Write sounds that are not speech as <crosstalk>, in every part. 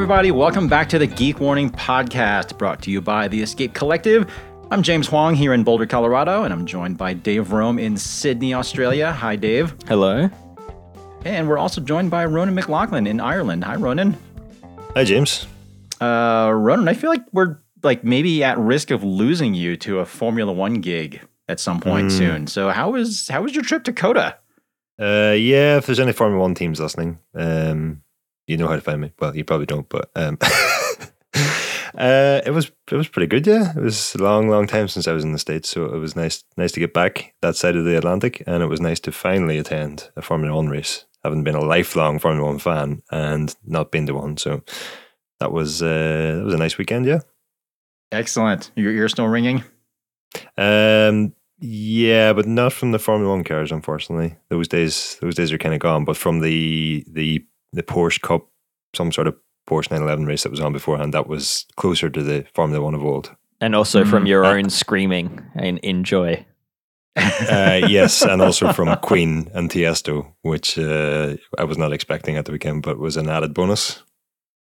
everybody. Welcome back to the Geek Warning Podcast, brought to you by the Escape Collective. I'm James Huang here in Boulder, Colorado, and I'm joined by Dave Rome in Sydney, Australia. Hi, Dave. Hello. And we're also joined by Ronan McLaughlin in Ireland. Hi, Ronan. Hi, James. Uh, Ronan, I feel like we're like maybe at risk of losing you to a Formula One gig at some point soon. So how was how was your trip to COTA? Uh, yeah, if there's any Formula One teams listening, um, you know how to find me. Well, you probably don't, but um, <laughs> uh, it was it was pretty good. Yeah, it was a long, long time since I was in the states, so it was nice nice to get back that side of the Atlantic, and it was nice to finally attend a Formula One race. Having been a lifelong Formula One fan and not been to one, so that was uh, that was a nice weekend. Yeah. Excellent. Your ear still ringing? Um, yeah, but not from the Formula One cars, unfortunately. Those days, those days are kind of gone. But from the the the Porsche Cup, some sort of Porsche 911 race that was on beforehand, that was closer to the Formula One of old. And also from Mm. your Uh, own screaming and enjoy. <laughs> Uh, yes, and also from <laughs> Queen and Tiesto, which uh, I was not expecting at the weekend, but was an added bonus.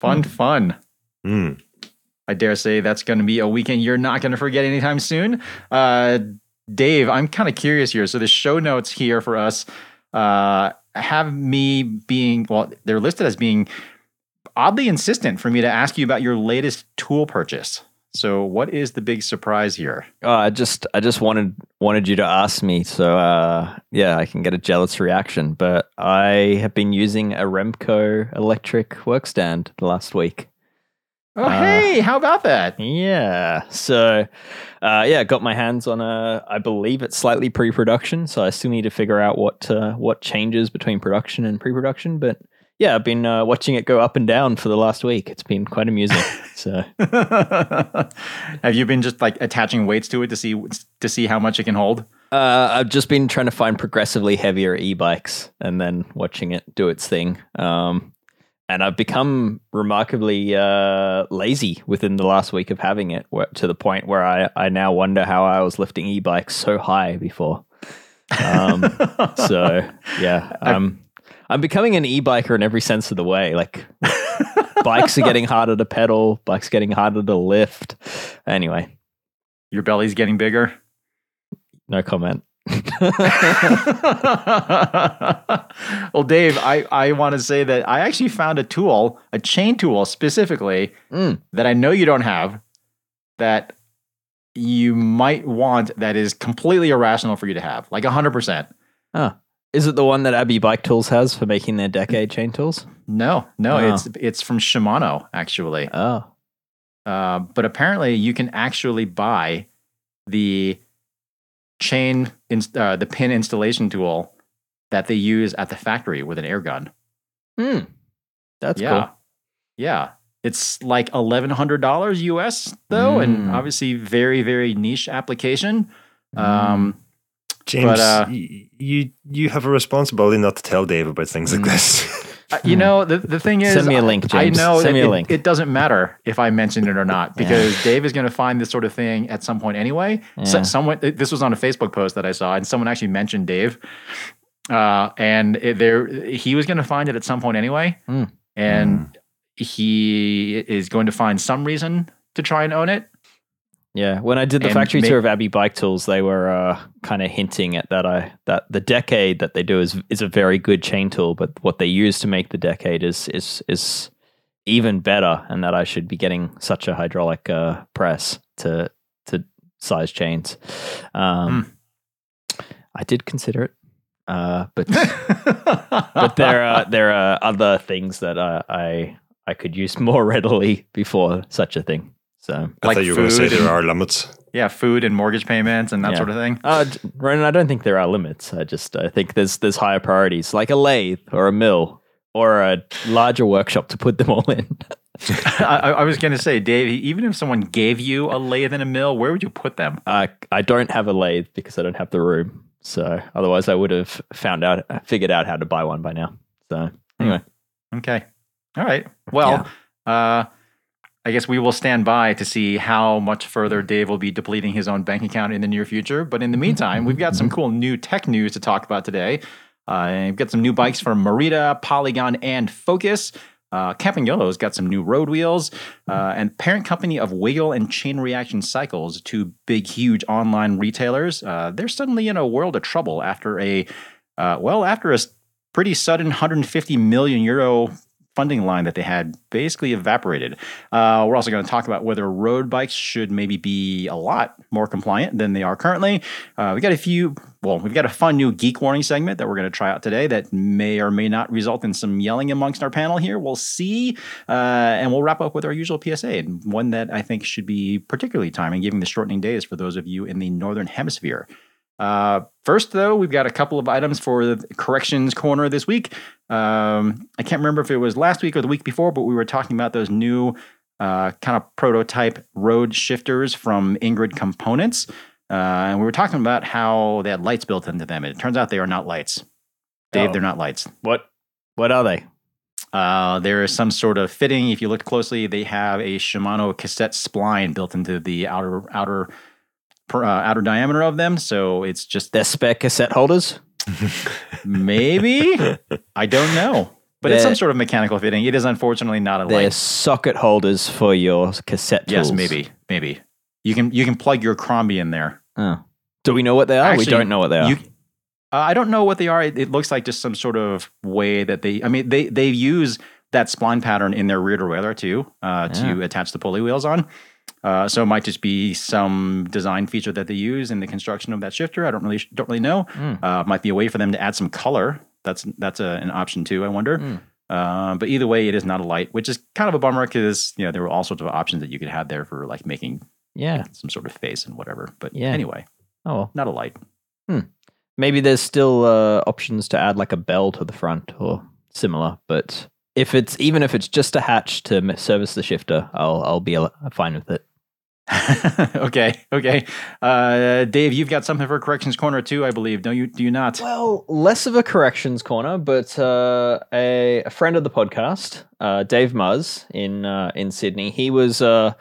Fun, fun. Mm. I dare say that's going to be a weekend you're not going to forget anytime soon. Uh, Dave, I'm kind of curious here. So the show notes here for us uh, have me being well, they're listed as being oddly insistent for me to ask you about your latest tool purchase. So what is the big surprise here? Oh, I just I just wanted wanted you to ask me, so uh, yeah, I can get a jealous reaction. But I have been using a Remco electric workstand the last week. Oh, Uh, hey, how about that? Yeah. So, uh, yeah, got my hands on a. I believe it's slightly pre-production, so I still need to figure out what uh, what changes between production and pre-production. But yeah, I've been uh, watching it go up and down for the last week. It's been quite amusing. <laughs> so Have you been just like attaching weights to it to see to see how much it can hold? uh, I've just been trying to find progressively heavier e-bikes and then watching it do its thing. Um, and I've become remarkably uh, lazy within the last week of having it, to the point where I, I now wonder how I was lifting e-bikes so high before. Um, <laughs> so yeah, um, I'm becoming an e-biker in every sense of the way. Like bikes are getting harder to pedal, bikes getting harder to lift. Anyway, Your belly's getting bigger. no comment. <laughs> well, Dave, I, I want to say that I actually found a tool, a chain tool specifically, Mm. that I know you don't have, that you might want that is completely irrational for you to have, like 100%. Oh. Is it the one that Abbey Bike Tools has for making their decade chain tools? No, no, Oh. it's it's from Shimano actually. Oh, Uh, but apparently, you can actually buy the chain, ins- uh, the pin installation tool that they use at the factory with an air gun. hmm. That's yeah, cool. yeah. It's like eleven hundred dollars US though, and Mm. obviously very very niche application. Um, James, But, uh, y- you you have a responsibility not to tell Dave about things like Mm. this. <laughs> uh, you know, the, the thing is, Send me a I- link, I know Send it, me a it- link. it doesn't matter if I mentioned it or not Yeah. because Dave is going to find this sort of thing at some point anyway. So, someone, this was on a Facebook post that I saw, and someone actually mentioned Dave, uh, and it, there he was going to find it at some point anyway, Mm. and he is going to find some reason to try and own it. Yeah, when I did the And factory ma- tour of Abbey Bike Tools, they were uh, kind of hinting at that. I that the decade that they do is is a very good chain tool, but what they use to make the decade is is is even better, and that I should be getting such a hydraulic uh, press to to size chains. Um, I did consider it, uh, but <laughs> but there are there are other things that uh, I I could use more <laughs> readily before such a thing. So. I Like thought you were going to say food there are limits. yeah, food and mortgage payments and that Yeah. sort of thing. Uh, Ronan, I don't think there are limits. I just I think there's there's higher priorities, like a lathe or a mill or a larger workshop to put them all in. <laughs> I, I was going to say, Dave, even if someone gave you a lathe and a mill, where would you put them? I I don't have a lathe because I don't have the room. So otherwise, I would have found out figured out how to buy one by now. So anyway, Okay. All right. Well, uh, I guess we will stand by to see how much further Dave will be depleting his own bank account in the near future. But in the meantime, we've got some cool new tech news to talk about today. Uh, we've got some new bikes from Merida, Polygon, and Focus. Uh, Campagnolo's got some new road wheels, uh, and parent company of Wiggle and Chain Reaction Cycles, two big, huge online retailers. Uh, they're suddenly in a world of trouble after a, uh, well, after a pretty sudden 150 million euro funding line that they had basically evaporated. Uh, we're also going to talk about whether road bikes should maybe be a lot more compliant than they are currently. Uh, we got a few, well, we've got a fun new geek warning segment that we're going to try out today that may or may not result in some yelling amongst our panel here. We'll see. Uh, and we'll wrap up with our usual PSA, and one that I think should be particularly timely given the shortening days for those of you in the Northern Hemisphere. Uh, first, though, we've got a couple of items for the corrections corner this week. Um, I can't remember if it was last week or the week before, but we were talking about those new uh, kind of prototype road shifters from Ingrid Components. Uh, and we were talking about how they had lights built into them. And it turns out they are not lights. Dave, Oh. they're not lights. What what are they? Uh, there is some sort of fitting. If you look closely, they have a Shimano cassette spline built into the outer outer per, uh, outer diameter of them. So it's just They're cassette holders. <laughs> maybe I don't know, but it's They're- some sort of mechanical fitting. It is unfortunately not a They're light. socket holders for your cassette tools. Yes, maybe, maybe you can you can plug your Crombie in there. Oh. Do we know what they are? we don't know what they are. You, uh, I don't know what they are. It, it looks like just some sort of way that they. I mean, they they use that spline pattern in their rear derailleur too uh, to attach the pulley wheels on. Uh, so it might just be some design feature that they use in the construction of that shifter. I don't really don't really know. Mm. Uh, might be a way for them to add some color. That's that's a, an option too. I wonder. Mm. Uh, but either way, it is not a light, which is kind of a bummer because you know there were all sorts of options that you could have there for like making yeah. some sort of face and whatever. But Yeah. anyway, Oh well. not a light. Maybe there's still uh, options to add like a bell to the front or similar, but if it's even if it's just a hatch to service the shifter, I'll I'll be fine with it. <laughs> okay, okay. Uh, Dave, you've got something for corrections corner too, I believe. Don't you? Do you not? Well, less of a corrections corner, but uh, a, a friend of the podcast, uh, Dave Muzz in uh, in Sydney, he was uh,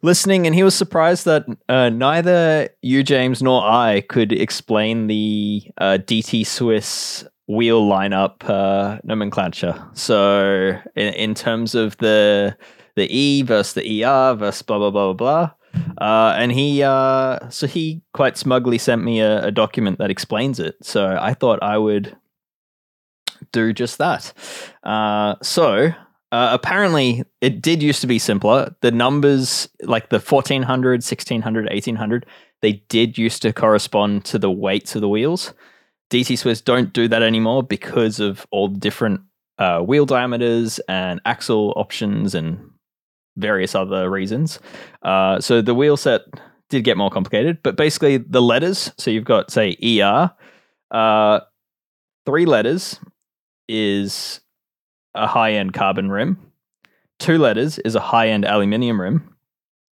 listening and he was surprised that uh, neither you, James, nor I could explain the DT Swiss wheel lineup nomenclature. So, in, in terms of the the E versus the ER versus blah blah blah blah blah. Uh, and he, uh, so he quite smugly sent me a, a document that explains it. So I thought I would do just that. Uh, so uh, apparently it did used to be simpler. The numbers, like the 1400, 1600, 1800, they did used to correspond to the weights of the wheels. DT Swiss don't do that anymore because of all the different uh, wheel diameters and axle options and various other reasons. Uh, so the wheel set did get more complicated, but basically the letters. So you've got say ER, uh, three letters is a high end carbon rim, two letters is a high end aluminium rim,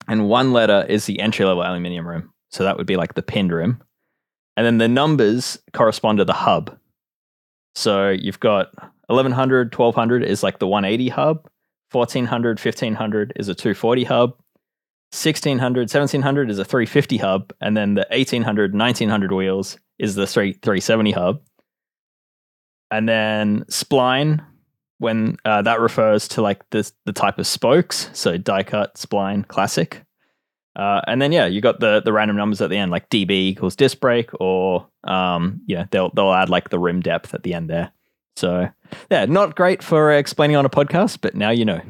and one letter is the entry level aluminium rim. So that would be like the pinned rim. And then the numbers correspond to the hub. So you've got 1100, 1200 is like the 180 hub. 1400, 1500 is a 240 hub. 1600, 1700 is a 350 hub. And then the 1800, 1900 wheels is the 3, 370 hub. And then spline, when uh, that refers to like the, the type of spokes. So die cut, spline, classic. Uh, and then yeah, you got the the random numbers at the end, like DB equals disc brake, or um, yeah, they'll they'll add like the rim depth at the end there. So yeah, not great for uh, explaining on a podcast, but now you know.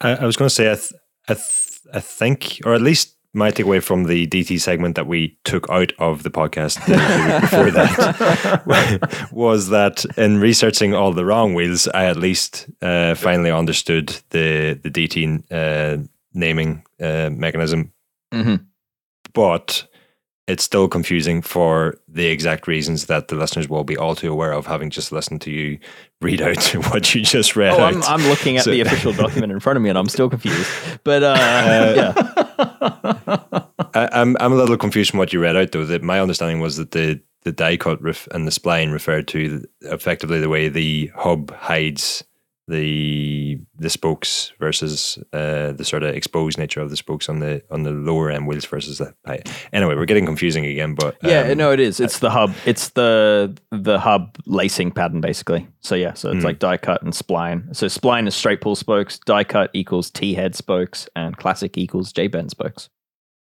I, I was going to say, I, th- I, th- I think, or at least my takeaway from the DT segment that we took out of the podcast the, <laughs> before that was that in researching all the wrong wheels, I at least uh, finally understood the the DT uh, naming uh, mechanism. hmm But it's still confusing for the exact reasons that the listeners will be all too aware of, having just listened to you read out <laughs> what you just read Oh, out. I'm, I'm looking at So- the official document in front of me, and I'm still confused. But uh, yeah, I, I'm I'm a little confused from what you read out though. That my understanding was that the the die cut ref- and the spline referred to effectively the way the hub hides the the spokes versus uh, the sort of exposed nature of the spokes on the on the lower end wheels versus the high. Anyway, we're getting confusing again, but Yeah, um, no, it is. It's the hub. It's the the hub lacing pattern basically. So yeah, so it's Mm. like die cut and spline. So spline is straight pull spokes. Die cut equals T head spokes, and classic equals J bend spokes.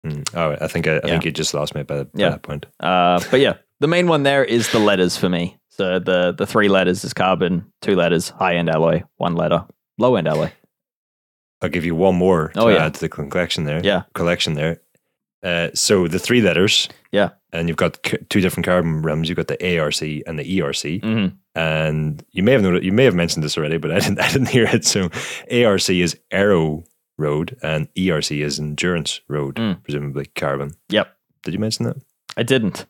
mm, oh, I think I, I Yeah. think you just lost me by, by Yeah. that point. Uh, but yeah, the main one there is the letters for me. So the the three letters is carbon, two letters high end alloy, one letter low end alloy. I'll give you one more to Oh, yeah. add to the collection there. Yeah. collection there. Uh, so the three letters. Yeah. and you've got c- two different carbon rims. You've got the ARC and the ERC. hmm and you may have noted, you may have mentioned this already, but I <laughs> didn't I didn't hear it. So ARC is Aero Road and ERC is Endurance Road, Mm. presumably carbon. Yep. Did you mention that? I didn't.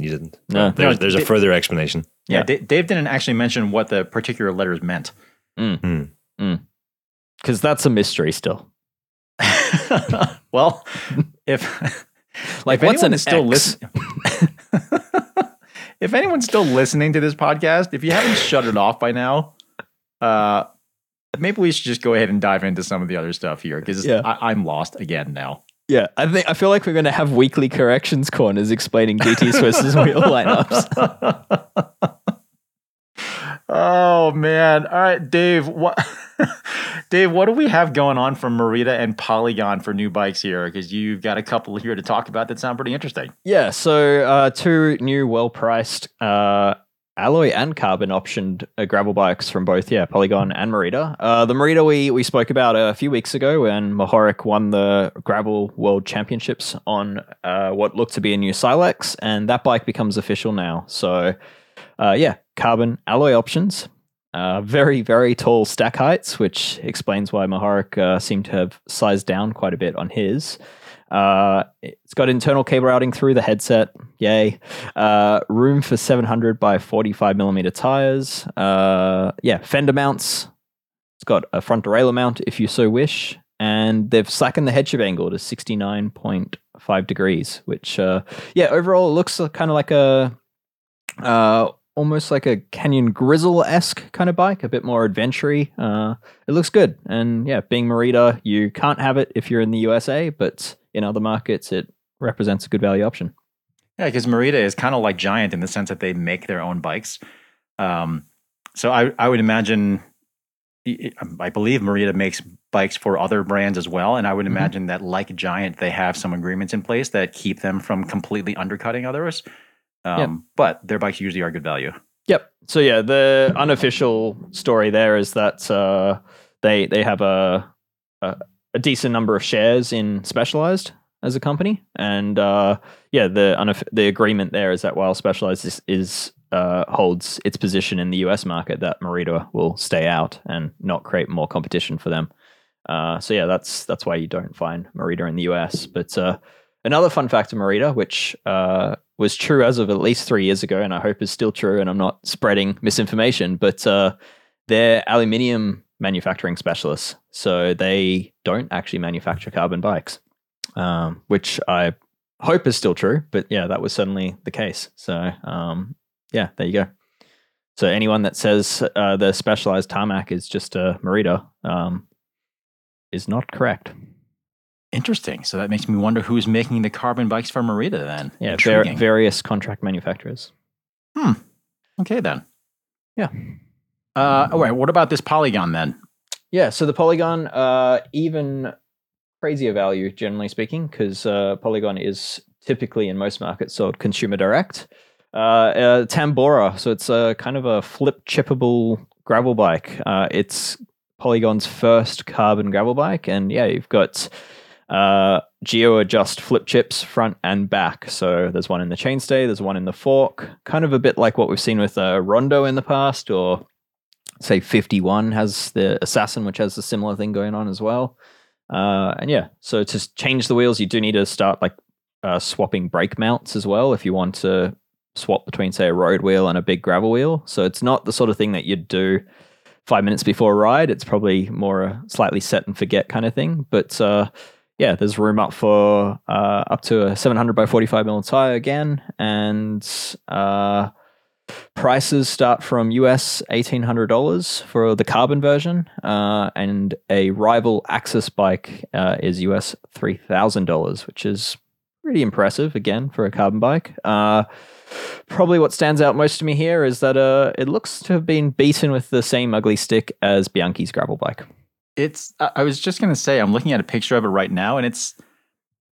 You didn't. No. Well, there's, No, there's a further explanation. Yeah, Yeah. Da- Dave didn't actually mention what the particular letters meant. Mm. Hmm. Mm. Because that's a mystery still. <laughs> well, if <laughs> Like, if what's anyone an still X? listening, <laughs> if anyone's still listening to this podcast, if you haven't shut it off by now, uh, maybe we should just go ahead and dive into some of the other stuff here because Yeah. I'm lost again now. Yeah, I think I feel like we're going to have weekly corrections corners explaining DT Swiss's wheel lineups. <laughs> oh man! All right, Dave. What, <laughs> Dave? What do we have going on from Merida and Polygon for new bikes here? Because you've got a couple here to talk about that sound pretty interesting. Yeah, so uh, two new, well-priced uh, alloy and carbon optioned uh, gravel bikes from both, yeah, Polygon and Merida. Uh, the Merida we we spoke about a few weeks ago when Mohoric won the gravel world championships on uh, what looked to be a new Silex, and that bike becomes official now. So, uh, yeah, carbon alloy options. Uh, very, very tall stack heights, which explains why Mohoric uh, seemed to have sized down quite a bit on his. Uh, it's got internal cable routing through the headset. Yay. Uh, room for 700 by 45 millimeter tires. Uh, yeah, fender mounts. It's got a front derailleur mount if you so wish. And they've slackened the headship angle to 69.5 degrees, which, uh, yeah, overall it looks kind of like a, uh, almost like a Canyon Grizl esque kind of bike, a bit more adventure Uh, it looks good. And yeah, being Merida, you can't have it if you're in the USA, but in other markets, it represents a good value option. Yeah, because Merida is kind of like Giant in the sense that they make their own bikes. Um, so I, I would imagine, I believe Merida makes bikes for other brands as well, and I would Mhm. imagine that like Giant, they have some agreements in place that keep them from completely undercutting others. Um, Yep. But their bikes usually are good value. Yep. So yeah, the unofficial story there is that uh, they they have a, a a decent number of shares in Specialized as a company, and uh, yeah, the the agreement there is that while Specialized is, is uh, holds its position in the US market, that Merida will stay out and not create more competition for them. Uh, so yeah, that's that's why you don't find Merida in the US. But uh, another fun fact of Merida, which uh, was true as of at least three years ago, and I hope is still true, and I'm not spreading misinformation, but uh, they're aluminium manufacturing specialists. So they don't actually manufacture carbon bikes, um, which I hope is still true. But yeah, that was certainly the case. So um, yeah, there you go. So anyone that says uh, the specialized tarmac is just a Merida um, is not correct. Interesting. So that makes me wonder who's making the carbon bikes for Merida then. Yeah, var- various contract manufacturers. Hmm. Okay then. Yeah. Uh, all right. What about this Polygon then? Yeah, so the Polygon, uh, even crazier value, generally speaking, because uh, Polygon is typically in most markets sold consumer direct. Uh, uh, Tambora, so it's a kind of a flip chippable gravel bike. Uh, it's Polygon's first carbon gravel bike, and yeah, you've got uh, geo adjust flip chips front and back. So there's one in the chainstay, there's one in the fork, kind of a bit like what we've seen with Rondo in the past, or say 51 has the assassin which has a similar thing going on as well. Uh, and yeah so to change the wheels you do need to start like uh, swapping brake mounts as well if you want to swap between say a road wheel and a big gravel wheel. So it's not the sort of thing that you'd do five minutes before a ride. It's probably more a slightly set and forget kind of thing. But uh, yeah there's room up for uh, up to a 700 by 45 mil tire again. And uh, prices start from US eighteen hundred dollars for the carbon version, uh, and a rival AXS bike uh, is US three thousand dollars, which is pretty impressive again for a carbon bike. Uh, probably what stands out most to me here is that uh, it looks to have been beaten with the same ugly stick as Bianchi's gravel bike. It's. I I was just gonna say, I'm looking at a picture of it right now, and it's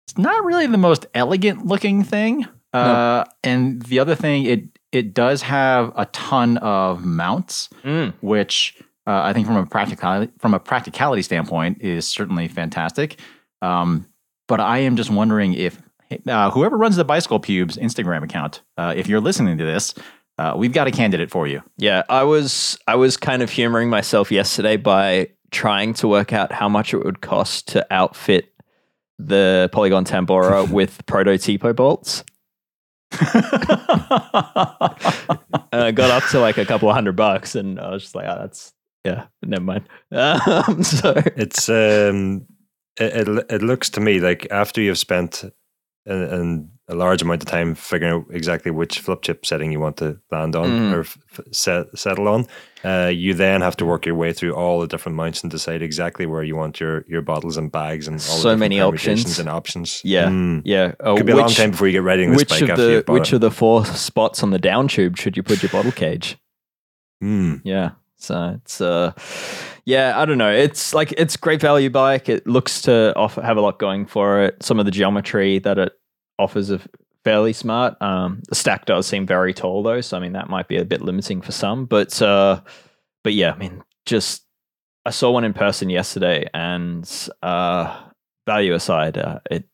it's not really the most elegant looking thing. Uh, and the other thing, it it does have a ton of mounts, Mm. which uh, I think from a practicality from a practicality standpoint is certainly fantastic. Um, but I am just wondering if uh, whoever runs the Bicycle Pubes Instagram account, uh, if you're listening to this, uh, we've got a candidate for you. Yeah, I was I was kind of humoring myself yesterday by trying to work out how much it would cost to outfit the Polygon Tambora <laughs> with prototypo bolts. <laughs> I got up to like a couple of hundred bucks, and I was just like, "Oh, that's yeah, never mind." <laughs> Um, so It's um, it, it it looks to me like after you've spent an, an, a large amount of time figuring out exactly which flip chip setting you want to land on Mm. or f- set, settle on, uh, you then have to work your way through all the different mounts and decide exactly where you want your your bottles and bags and all So many options. and options. Yeah. Mm. yeah, uh, Could be a long time before you get riding this Which bike of after the which it. of the four spots on the down tube should you put your bottle cage? Mm. Yeah. So it's uh yeah, I don't know. It's like it's great value bike. It looks to offer have a lot going for it. Some of the geometry that it offers are fairly smart. Um the stack does seem very tall though, so I mean that might be a bit limiting for some, but uh but yeah, I mean just I saw one in person yesterday and uh value aside, uh, it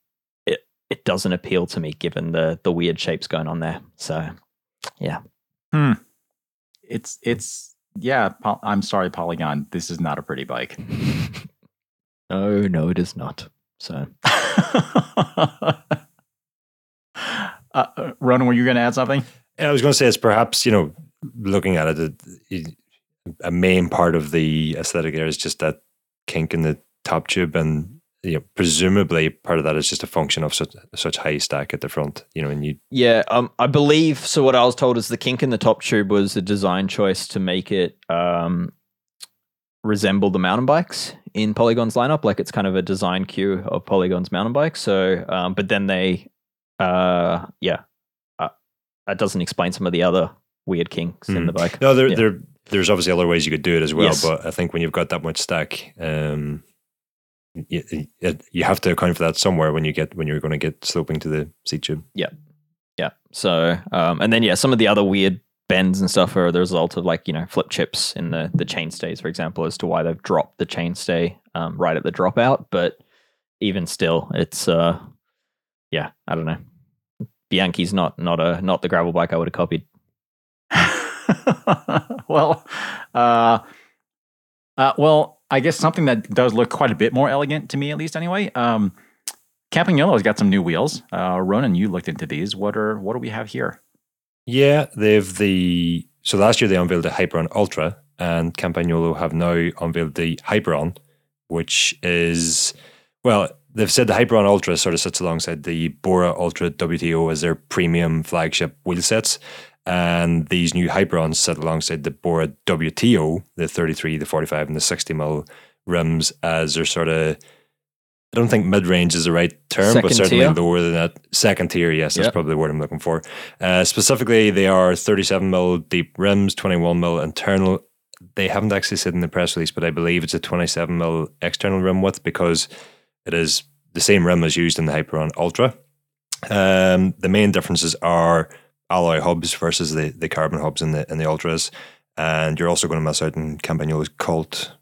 it it doesn't appeal to me given the the weird shapes going on there. So yeah. it's it's yeah. Pol- I'm sorry, Polygon. This is not a pretty bike. <laughs> no, no it is not. So <laughs> uh, Ronan, were you going to add something? Yeah, I was going to say it's perhaps you know looking at it, it, it- a main part of the aesthetic there is just that kink in the top tube, and you know, presumably part of that is just a function of such such high stack at the front. You know, and you Yeah, um, I believe so. What I was told is the kink in the top tube was a design choice to make it um, resemble the mountain bikes in Polygon's lineup. Like it's kind of a design cue of Polygon's mountain bikes. So, um, but then they, uh, yeah, uh, that doesn't explain some of the other weird kinks in Hmm. the bike. no, there Yeah. there there's obviously other ways you could do it as well, Yes. but I think when you've got that much stack, um, you, you have to account for that somewhere when you get when you're going to get sloping to the seat tube. Yeah. Yeah. So, um, and then yeah, some of the other weird bends and stuff are the result of like you know flip chips in the the chainstays, for example, as to why they've dropped the chainstay um, right at the dropout. But even still, it's uh, yeah, I don't know. Bianchi's not not a not the gravel bike I would have copied. <laughs> well, uh, uh, well, I guess something that does look quite a bit more elegant to me, at least anyway. Um, Campagnolo's got some new wheels. Uh, Ronan, you looked into these. What are what do we have here? Yeah, they've the so last year they unveiled the Hyperon Ultra, and Campagnolo have now unveiled the Hyperon, which is well, they've said the Hyperon Ultra sort of sits alongside the Bora Ultra WTO as their premium flagship wheel sets, and these new Hyperons sit alongside the Bora WTO, the 33, the 45, and the 60 mil rims as their sort of. I don't think mid range is the right term, but certainly tier? lower than that. Second tier, yes, that's Yep. probably the word I'm looking for. Uh, specifically, they are 37 mil deep rims, 21 mil internal. They haven't actually said in the press release, but I believe it's a 27 mil external rim width because it is the same rim as used in the Hyperon Ultra. Um, the main differences are alloy hubs versus the, the carbon hubs in the in the Ultras, and you're also going to miss out on Campagnolo's CULT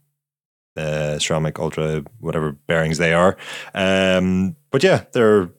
uh, ceramic ultra whatever bearings they are. Um, but yeah, they're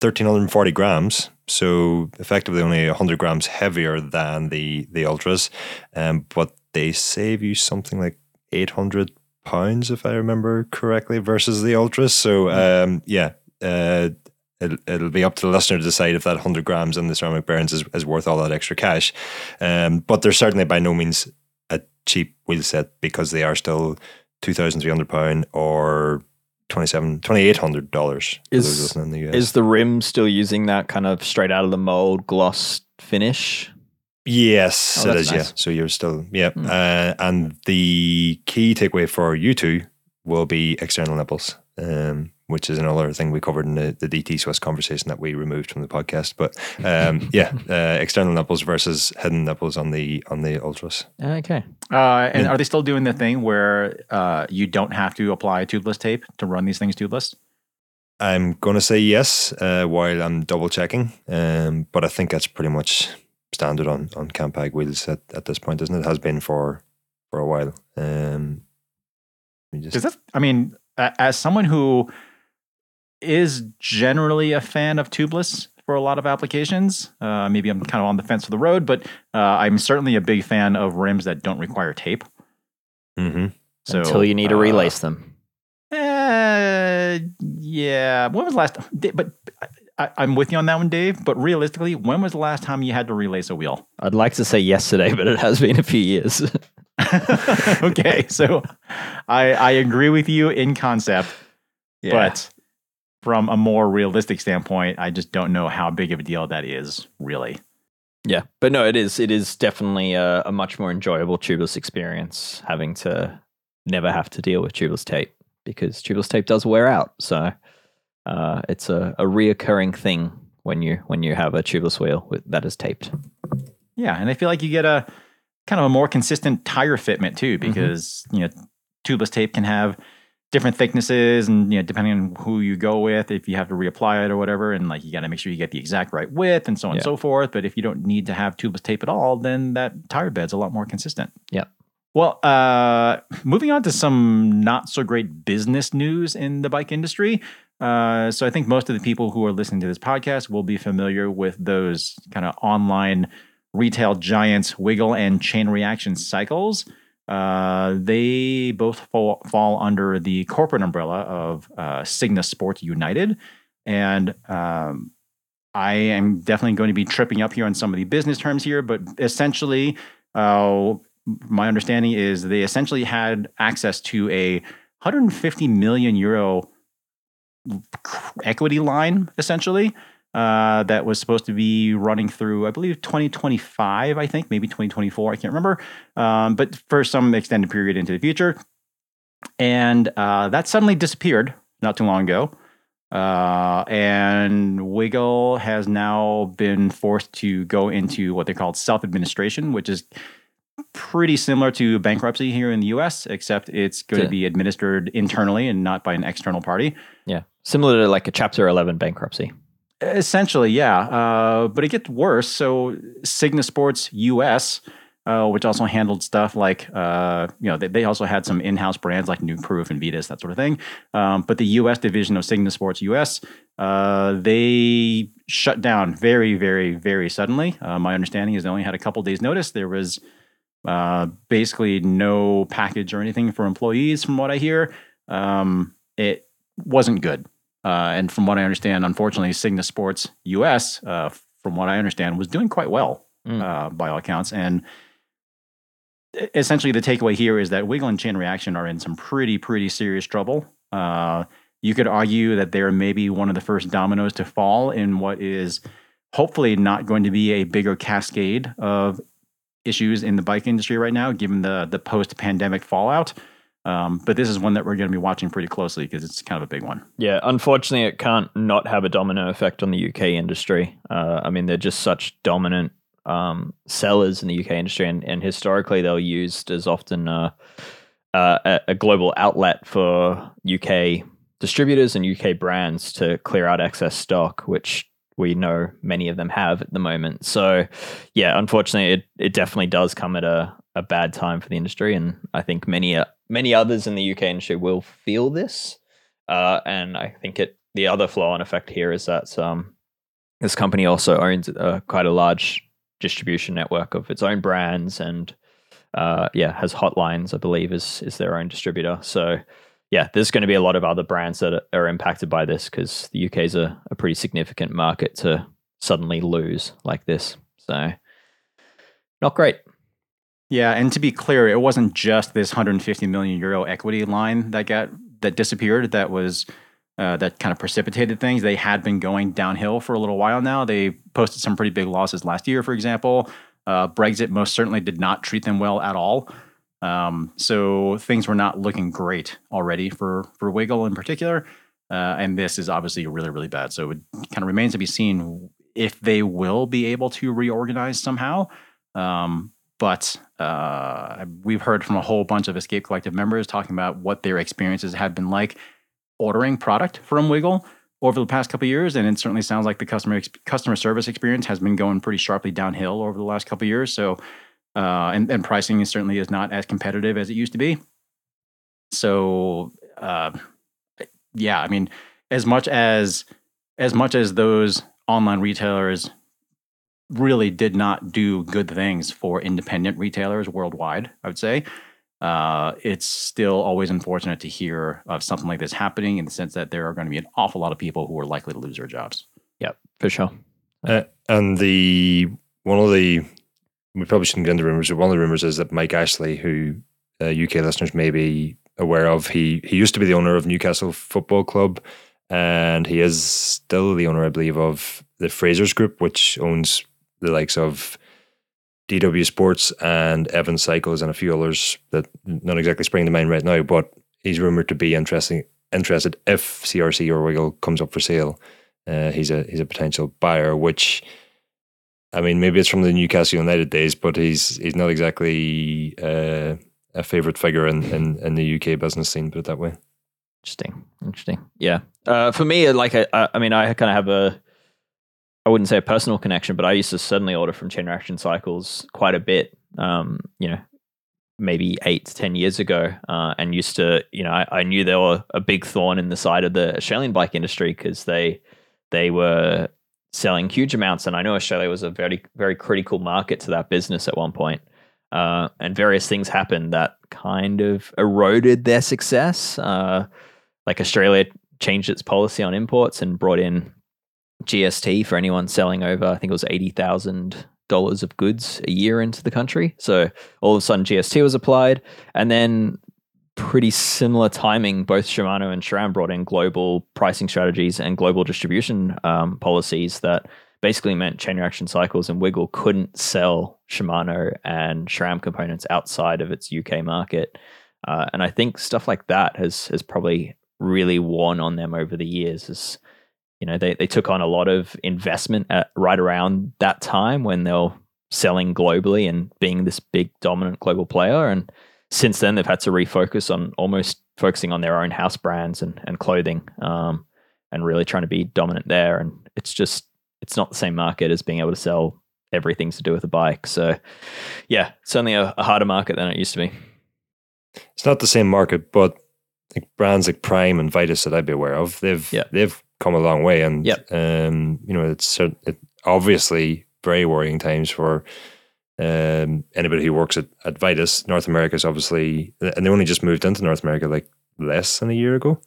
1340 grams, so effectively only 100 grams heavier than the the ultras. Um, but they save you something like 800 pounds, if I remember correctly, versus the ultras. So um, yeah. Uh, It'll, it'll be up to the listener to decide if that 100 grams in the ceramic bearings is, is worth all that extra cash. Um, but they're certainly by no means a cheap wheel set because they are still £2,300 or $27, $2,800 Is- for those listening in the US. Is the rim still using that kind of straight out of the mold gloss finish? Yes, Oh, it is. nice. Yeah. So you're still yeah, Hmm. uh, and the key takeaway for you two will be external nipples, um, which is another thing we covered in the, the DT Swiss conversation that we removed from the podcast. But um, <laughs> yeah, uh, external nipples versus hidden nipples on the on the ultras. Okay. Uh, and Yeah. are they still doing the thing where uh, you don't have to apply tubeless tape to run these things tubeless? I'm gonna say yes uh, while I'm double checking, um, but I think that's pretty much standard on on Campag wheels at, at this point, isn't it? Has been for for a while. Um, let me just- Because that's, I mean, a- as someone who is generally a fan of tubeless for a lot of applications, uh, maybe I'm kind of on the fence for the road, but uh, I'm certainly a big fan of rims that don't require tape. Mhm. So Until you need to uh, relace them. Uh, yeah. When was the last? Da- But I, I'm with you on that one, Dave. But realistically, when was the last time you had to relace a wheel? I'd like to say yesterday, <laughs> but it has been a few years. <laughs> <laughs> okay, so I I agree with you in concept, but from a more realistic standpoint, I just don't know how big of a deal that is really. Yeah, but no, it is. It is definitely a, a much more enjoyable tubeless experience having to never have to deal with tubeless tape because tubeless tape does wear out. So uh, it's a, a reoccurring thing when you when you have a tubeless wheel with, that is taped. Yeah, and I feel like you get a kind of a more consistent tire fitment too, because you know tubeless tape can have different thicknesses, and you know depending on who you go with, if you have to reapply it or whatever, and like you got to make sure you get the exact right width and so on and so forth. But if you don't need to have tubeless tape at all, then that tire bed's a lot more consistent. Yeah. Well, uh, moving on to some not so great business news in the bike industry. Uh, so I think most of the people who are listening to this podcast will be familiar with those kind of online retail giants, Wiggle and Chain Reaction Cycles. Uh, they both fall, fall under the corporate umbrella of uh, Sports United. And um, I am definitely going to be tripping up here on some of the business terms here, but essentially, uh, my understanding is they essentially had access to a 150 million euro equity line, essentially, uh, that was supposed to be running through, I believe, 2025, I think, maybe 2024, I can't remember, um, but for some extended period into the future. And uh, that suddenly disappeared not too long ago. Uh, and Wiggle has now been forced to go into what they call self administration, which is pretty similar to bankruptcy here in the US, except it's going to be administered internally and not by an external party. Yeah, similar to like a Chapter Eleven bankruptcy. Essentially, yeah. Uh, but it gets worse. So Signa Sports US, uh, which also handled stuff like, uh, you know, they, they also had some in-house brands like Nukeproof and Vitus, that sort of thing. Um, but the US division of Signa Sports US, uh, they shut down very, very, very suddenly. Uh, my understanding is they only had a couple days notice. There was uh, basically no package or anything for employees, from what I hear. Um, it wasn't good. Uh, and from what I understand, unfortunately, Signa Sports US, uh, from what I understand, was doing quite well Mm. uh, by all accounts. And essentially, the takeaway here is that Wiggle and Chain Reaction are in some pretty, pretty serious trouble. Uh, you could argue that they're maybe one of the first dominoes to fall in what is hopefully not going to be a bigger cascade of issues in the bike industry right now, given the the post pandemic fallout. Um, but this is one that we're going to be watching pretty closely because it's kind of a big one. Yeah, unfortunately, it can't not have a domino effect on the UK industry. Uh, I mean, they're just such dominant um, sellers in the UK industry, and, and historically, they're used as often uh, uh, a, a global outlet for UK distributors and UK brands to clear out excess stock, which we know many of them have at the moment. So, yeah, unfortunately, it, it definitely does come at a, a bad time for the industry, and I think many many others in the UK industry will feel this. Uh, and I think it the other flow on effect here is that um, this company also owns uh, quite a large distribution network of its own brands and uh, yeah has hotlines I believe is is their own distributor. So yeah, there's going to be a lot of other brands that are, are impacted by this because the UK is a, a pretty significant market to suddenly lose like this. So not great. Yeah, and to be clear, it wasn't just this 150 million euro equity line that got that disappeared. That was uh, that kind of precipitated things. They had been going downhill for a little while now. They posted some pretty big losses last year, for example. Uh, Brexit most certainly did not treat them well at all. Um, so things were not looking great already for for Wiggle in particular. Uh, and this is obviously really, really bad. So it kind of remains to be seen if they will be able to reorganize somehow. Um, but uh, we've heard from a whole bunch of Escape Collective members talking about what their experiences have been like ordering product from Wiggle over the past couple years, and it certainly sounds like the customer customer service experience has been going pretty sharply downhill over the last couple years. So, uh, and, and pricing is certainly is not as competitive as it used to be. So, uh, yeah, I mean, as much as as much as those online retailers really did not do good things for independent retailers worldwide, I would say. Uh, it's still always unfortunate to hear of something like this happening in the sense that there are going to be an awful lot of people who are likely to lose their jobs. Yep, for sure. Uh, and the one of the we probably shouldn't get into rumors, but one of the rumors is that Mike Ashley, who uh, UK listeners may be aware of, he he used to be the owner of Newcastle Football Club, and he is still the owner, I believe, of the Frasers Group, which owns the likes of DW Sports and Evans Cycles and a few others that not exactly spring to mind right now, but he's rumored to be interesting interested if CRC or Wiggle comes up for sale. Uh, he's a he's a potential buyer, which I mean maybe it's from the Newcastle United days, but he's he's not exactly uh, a favorite figure in, in, in the UK business scene. Put it that way. Interesting, interesting. Yeah, uh, for me, like I, I mean, I kind of have a I wouldn't say a personal connection, but I used to suddenly order from Chain Reaction Cycles quite a bit. Um, you know, maybe eight to ten years ago, uh, and used to, you know, I, I, knew they were a big thorn in the side of the Australian bike industry because they they were selling huge amounts, and I know Australia was a very very critical market to that business at one point. Uh, and various things happened that kind of eroded their success. Uh, like Australia changed its policy on imports and brought in GST for anyone selling over, I think it was eighty thousand dollars of goods a year into the country. So all of a sudden GST was applied, and then pretty similar timing, both Shimano and SRAM brought in global pricing strategies and global distribution um, policies that basically meant chain reaction cycles and Wiggle couldn't sell Shimano and SRAM components outside of its UK market. Uh, and I think stuff like that has has probably really worn on them over the years. As you know, they, they took on a lot of investment at right around that time when they were selling globally and being this big dominant global player. And since then, they've had to refocus on almost focusing on their own house brands and, and clothing um, and really trying to be dominant there. And it's just, it's not the same market as being able to sell everything to do with a bike. So, yeah, certainly a, a harder market than it used to be. It's not the same market, but like brands like Prime and Vitus that I'd be aware of, they've yeah. they've come a long way, and yep. um, you know, it's it, obviously very worrying times for um, anybody who works at, at Vitus. North America is obviously, and they only just moved into North America like less than a year ago.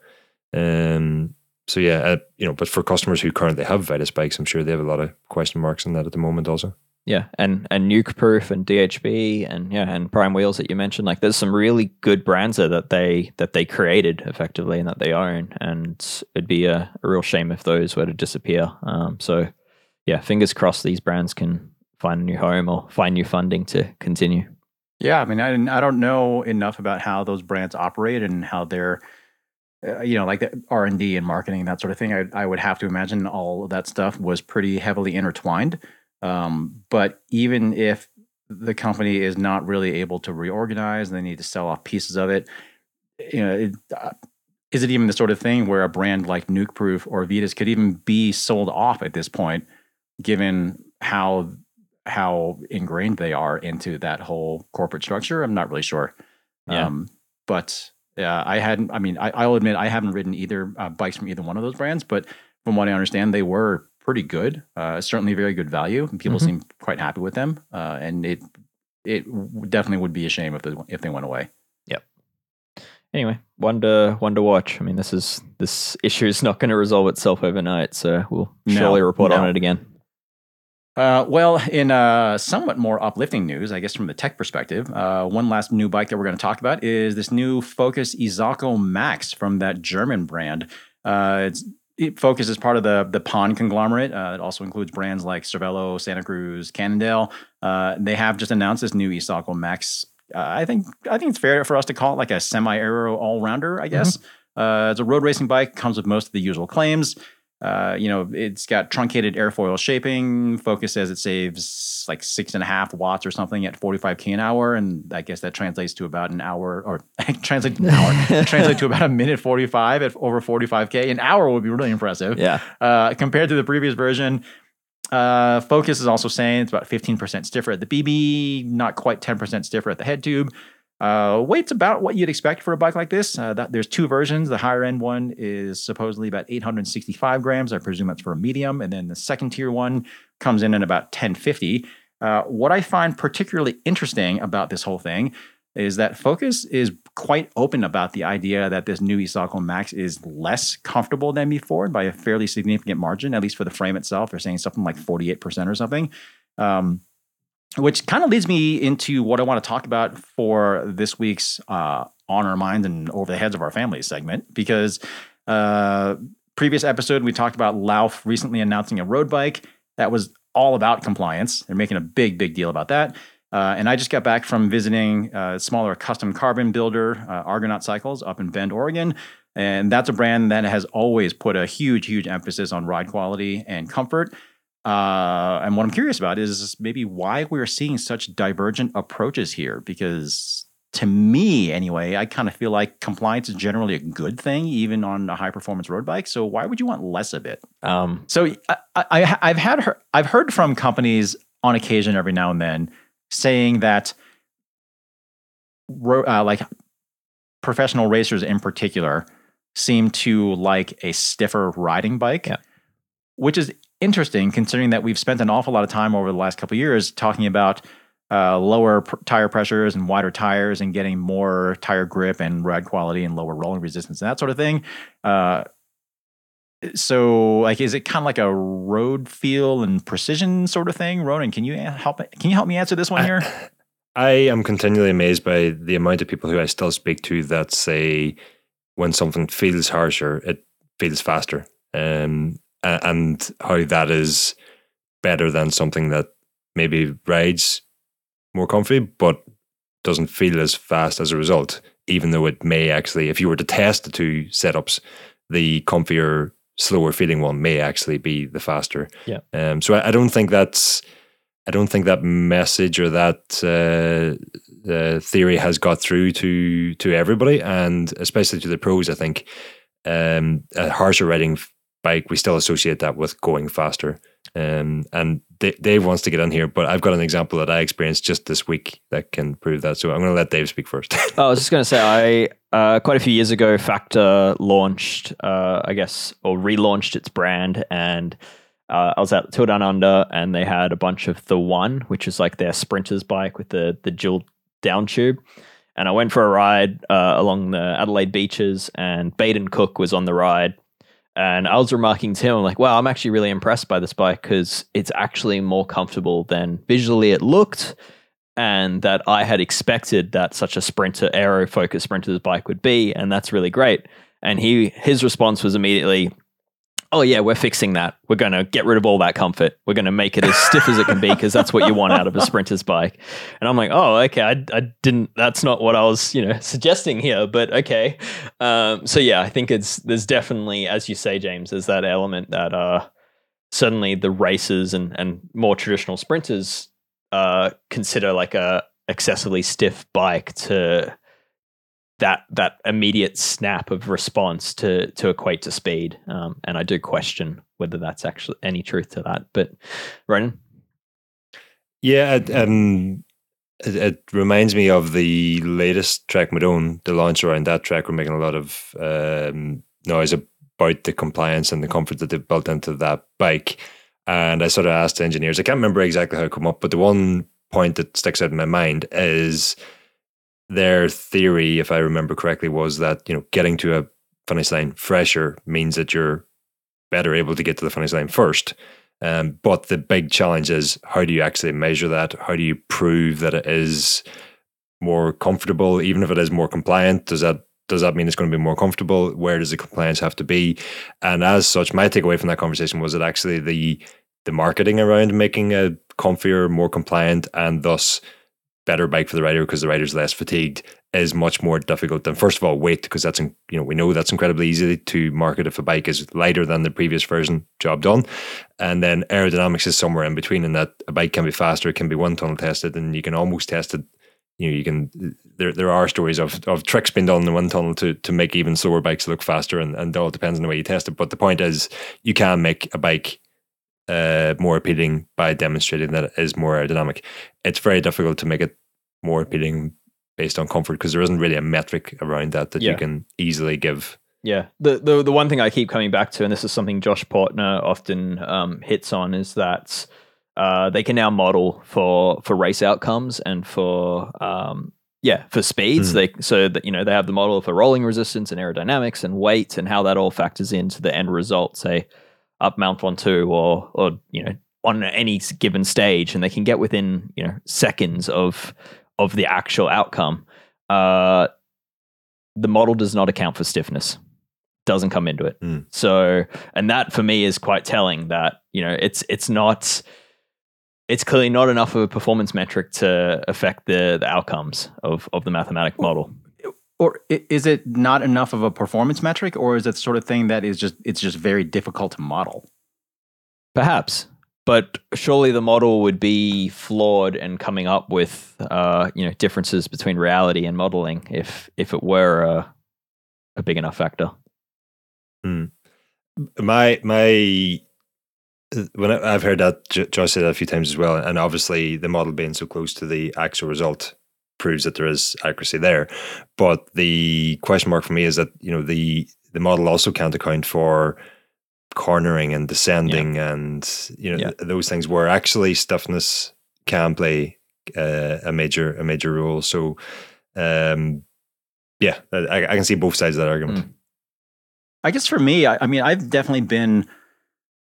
Um, so yeah, uh, you know, but for customers who currently have Vitus bikes, I'm sure they have a lot of question marks on that at the moment, also. Yeah, and and Nuke Proof and DHB and yeah and Prime Wheels that you mentioned, like there's some really good brands there that they that they created effectively and that they own, and it'd be a, a real shame if those were to disappear. Um, so yeah, fingers crossed these brands can find a new home or find new funding to continue. Yeah, I mean, I I don't know enough about how those brands operate and how they're uh, you know, like the R and D and marketing and that sort of thing. I, I would have to imagine all of that stuff was pretty heavily intertwined. Um, but even if the company is not really able to reorganize and they need to sell off pieces of it, you know, it, uh, is it even the sort of thing where a brand like Nukeproof or Vitus could even be sold off at this point, given how how ingrained they are into that whole corporate structure? I'm not really sure. Yeah. Um, but yeah, I hadn't. I mean, I, will admit I haven't ridden either uh, bikes from either one of those brands, but from what I understand, they were pretty good. Uh, certainly very good value. People mm-hmm. seem quite happy with them, uh, and it it definitely would be a shame if they if they went away. Yep. Anyway, one to one to watch. I mean, this is this issue is not going to resolve itself overnight, so we'll no, surely report no. on it again. Uh, well, in uh, somewhat more uplifting news, I guess from the tech perspective, uh, one last new bike that we're going to talk about is this new Focus Izalco Max from that German brand. Uh, it's Focus is part of the the Pon conglomerate. Uh, it also includes brands like Cervelo, Santa Cruz, Cannondale. Uh, they have just announced this new Izalco Max. Uh, I think I think it's fair for us to call it like a semi-aero all-rounder. I guess uh, it's a road racing bike. Comes with most of the usual claims. Uh, you know, it's got truncated airfoil shaping. Focus says it saves like six and a half watts or something at 45k an hour, and I guess that translates to about an hour, or <laughs> translate to an hour, <laughs> translate to about a minute 45 at over 45k. An hour would be really impressive. Yeah. Uh, compared to the previous version, uh, Focus is also saying it's about 15% stiffer at the BB, not quite 10% stiffer at the head tube. Uh, weight's about what you'd expect for a bike like this. Uh, that, there's two versions. The higher end one is supposedly about 865 grams. I presume that's for a medium. And then the second tier one comes in at about 1050. Uh, what I find particularly interesting about this whole thing is that Focus is quite open about the idea that this new Izalco Max is less comfortable than before by a fairly significant margin, at least for the frame itself. They're saying something like 48% or something. Um, which kind of leads me into what I want to talk about for this week's uh, on our minds and over the heads of our families segment. Because uh, previous episode we talked about Lauf recently announcing a road bike that was all about compliance. They're making a big, big deal about that. Uh, and I just got back from visiting a smaller custom carbon builder, uh, Argonaut Cycles, up in Bend, Oregon. And that's a brand that has always put a huge, huge emphasis on ride quality and comfort. Uh, and what I'm curious about is maybe why we're seeing such divergent approaches here. Because to me, anyway, I kind of feel like compliance is generally a good thing, even on a high performance road bike. So why would you want less of it? Um, So I, I, I've had her, I've heard from companies on occasion every now and then saying that, ro- uh, like professional racers in particular, seem to like a stiffer riding bike, Yeah. which is interesting considering that we've spent an awful lot of time over the last couple of years talking about uh, lower pr- tire pressures and wider tires and getting more tire grip and ride quality and lower rolling resistance and that sort of thing. Uh, so, like, is it kind of like a road feel and precision sort of thing? Ronan, can you help? Can you help me answer this one here? <laughs> I am continually amazed by the amount of people who I still speak to that say when something feels harsher, it feels faster, um, and how that is better than something that maybe rides more comfy but doesn't feel as fast as a result. Even though it may actually, if you were to test the two setups, the comfier, slower feeling one may actually be the faster. Yeah. Um. So I, I don't think that's. I don't think that message or that uh, uh, theory has got through to to everybody, and especially to the pros. I think um, a harsher riding bike, we still associate that with going faster. Um, and Dave wants to get in here, but I've got an example that I experienced just this week that can prove that. So I'm going to let Dave speak first. <laughs> I was just going to say, I uh, quite a few years ago, Factor launched, uh, I guess, or relaunched its brand, and uh, I was at Tour Down Under, and they had a bunch of the One, which is like their sprinters bike with the the dual down tube. And I went for a ride uh, along the Adelaide beaches, and Baden Cooke was on the ride. And I was remarking to him, I'm like, wow, I'm actually really impressed by this bike because it's actually more comfortable than visually it looked and that I had expected that such a sprinter aero focused sprinter's bike would be, and that's really great. And he his response was immediately, "Oh yeah, we're fixing that. We're going to get rid of all that comfort. We're going to make it as stiff as it can be because that's what you want out of a sprinter's bike." And I'm like, "Oh, okay. I, I didn't. That's not what I was, you know, suggesting here, but okay." Um, so yeah, I think it's there's definitely, as you say, James, there's that element that uh, suddenly the racers and and more traditional sprinters uh, consider like a excessively stiff bike to that that immediate snap of response to to equate to speed. Um, and I do question whether that's actually any truth to that. But Ronan, Yeah, it, um, it, it reminds me of the latest Trek Madone. The launch around that Trek were making a lot of um, noise about the compliance and the comfort that they've built into that bike. And I sort of asked engineers, I can't remember exactly how it came up, but the one point that sticks out in my mind is their theory, if I remember correctly, was that, you know, getting to a finish line fresher means that you're better able to get to the finish line first. Um, but the big challenge is how do you actually measure that? How do you prove that it is more comfortable, even if it is more compliant? Does that does that mean it's going to be more comfortable? Where does the compliance have to be? And as such, my takeaway from that conversation was that actually the the marketing around making a comfier, more compliant, and thus better bike for the rider because the rider's less fatigued is much more difficult than first of all weight because that's you know we know that's incredibly easy to market if a bike is lighter than the previous version job done. And then aerodynamics is somewhere in between and that a bike can be faster it can be wind tunnel tested and you can almost test it. You know you can there there are stories of of tricks being done in wind tunnel to to make even slower bikes look faster and, and it all depends on the way you test it. But the point is you can make a bike uh, more appealing by demonstrating that it is more aerodynamic. It's very difficult to make it more appealing based on comfort because there isn't really a metric around that that Yeah. you can easily give. Yeah. The, the the one thing I keep coming back to, and this is something Josh Poertner often um, hits on, is that uh, they can now model for for race outcomes and for um, yeah for speeds. Hmm. They so that you know they have the model for rolling resistance and aerodynamics and weight and how that all factors into the end result. Say up Mount Ventoux or or you know on any given stage, and they can get within you know seconds of of the actual outcome. Uh, the model does not account for stiffness doesn't come into it. Mm. So, and that for me is quite telling that, you know, it's it's not it's clearly not enough of a performance metric to affect the the outcomes of of the mathematic model. Or is it not enough of a performance metric, or is it the sort of thing that is just it's just very difficult to model? Perhaps. But surely the model would be flawed and coming up with uh, you know, differences between reality and modeling if if it were a a big enough factor. My my when I, I've heard that J- Josh said that a few times as well, and obviously the model being so close to the actual result proves that there is accuracy there. But the question mark for me is that you know the the model also can't account for cornering and descending and you know Yeah. th- those things where actually stiffness can play uh, a major a major role. So um, yeah, I, I can see both sides of that argument. Mm. I guess for me, I, I mean, I've definitely been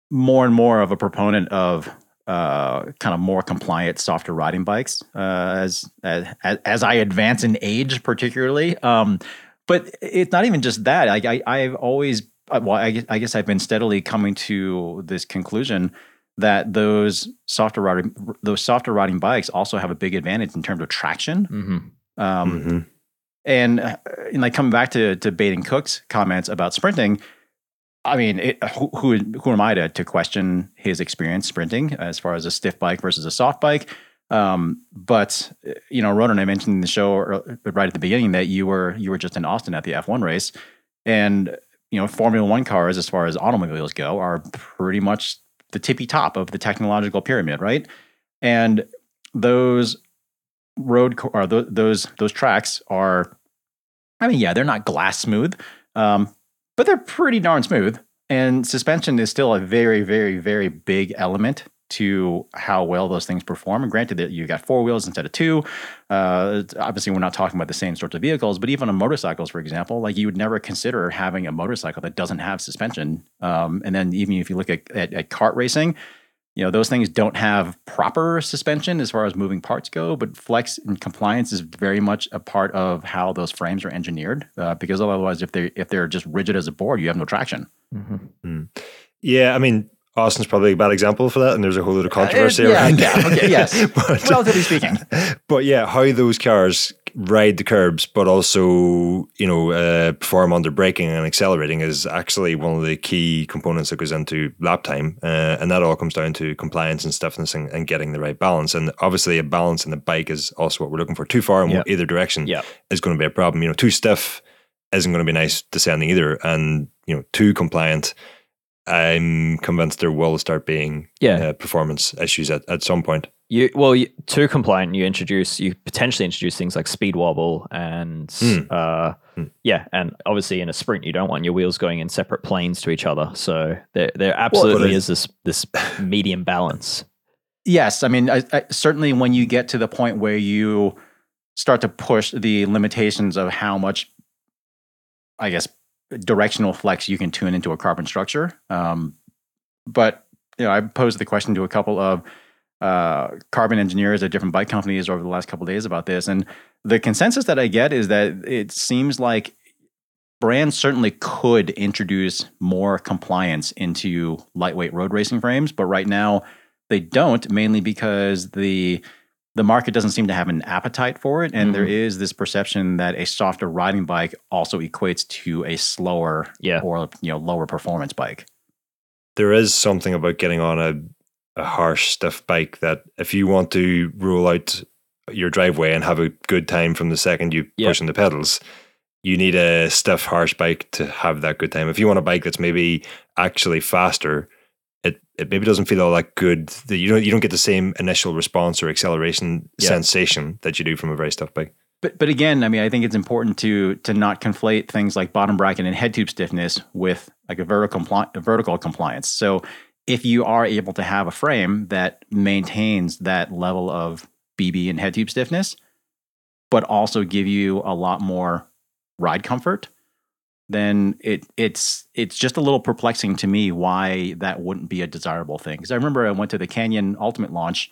more and more of a proponent of uh, kind of more compliant, softer riding bikes uh, as, as as I advance in age, particularly. Um, but it's not even just that. I, I I've always uh, well, I, guess- I guess I've been steadily coming to this conclusion that those softer riding those softer riding bikes also have a big advantage in terms of traction. Mm-hmm. Um, Mhm. and, uh, and like coming back to to Baden Cooke's comments about sprinting, I mean, it, who, who who am I to to question his experience sprinting as far as a stiff bike versus a soft bike? Um, but you know, Ronan, I mentioned in the show right at the beginning that you were you were just in Austin at the F1 race, and you know, Formula One cars, as far as automobiles go, are pretty much the tippy top of the technological pyramid, right? And those road or th- those those tracks are, I mean, yeah, they're not glass smooth, um, but they're pretty darn smooth. And suspension is still a very, very, very big element to how well those things perform. And granted that you got four wheels instead of two. Uh, obviously, we're not talking about the same sorts of vehicles, but even on motorcycles, for example, like you would never consider having a motorcycle that doesn't have suspension. Um, and then even if you look at, at, at kart racing, you know those things don't have proper suspension as far as moving parts go but flex and compliance is very much a part of how those frames are engineered uh, because otherwise if they if they're just rigid as a board you have no traction Mm-hmm. Yeah, I mean, Austin's probably a bad example for that, and there's a whole lot of controversy Uh, yeah, around yeah, okay, <laughs> yes. but, relatively speaking <laughs> but yeah, how those cars ride the curbs, but also you know uh, perform under braking and accelerating is actually one of the key components that goes into lap time, uh, and that all comes down to compliance and stiffness and, and getting the right balance. And obviously, a balance in the bike is also what we're looking for. Too far in Yeah. either direction Yeah. is going to be a problem. You know, too stiff isn't going to be nice descending either, and you know, too compliant. I'm convinced there will start being Yeah. uh, performance issues at, at some point. You well, you, too compliant. You introduce, you potentially introduce things like speed wobble and Hmm. uh, Hmm. yeah, and obviously in a sprint, you don't want your wheels going in separate planes to each other. So there, there absolutely is this this <laughs> medium balance. yes i mean I, I, certainly when you get to the point where you start to push the limitations of how much i guess directional flex you can tune into a carbon structure um, but you know i posed the question to a couple of uh, carbon engineers at different bike companies over the last couple of days about this and the consensus that i get is that it seems like brands certainly could introduce more compliance into lightweight road racing frames, but right now they don't, mainly because the the market doesn't seem to have an appetite for it, and there Mhm. is this perception that a softer riding bike also equates to a slower Yeah. or you know lower performance bike. there is something about getting on a, a harsh, stiff bike that if you want to roll out your driveway and have a good time from the second you Yeah. push on the pedals, you need a stiff, harsh bike to have that good time. If you want a bike that's maybe actually faster, it, it maybe doesn't feel all that good. That you don't you don't get the same initial response or acceleration Yeah. sensation that you do from a very stiff bike. But but again, I mean, I think it's important to to not conflate things like bottom bracket and head tube stiffness with like a vertical compli- a vertical compliance. So if you are able to have a frame that maintains that level of BB and head tube stiffness, but also give you a lot more ride comfort, then it it's it's just a little perplexing to me why that wouldn't be a desirable thing. Because I remember I went to the Canyon Ultimate launch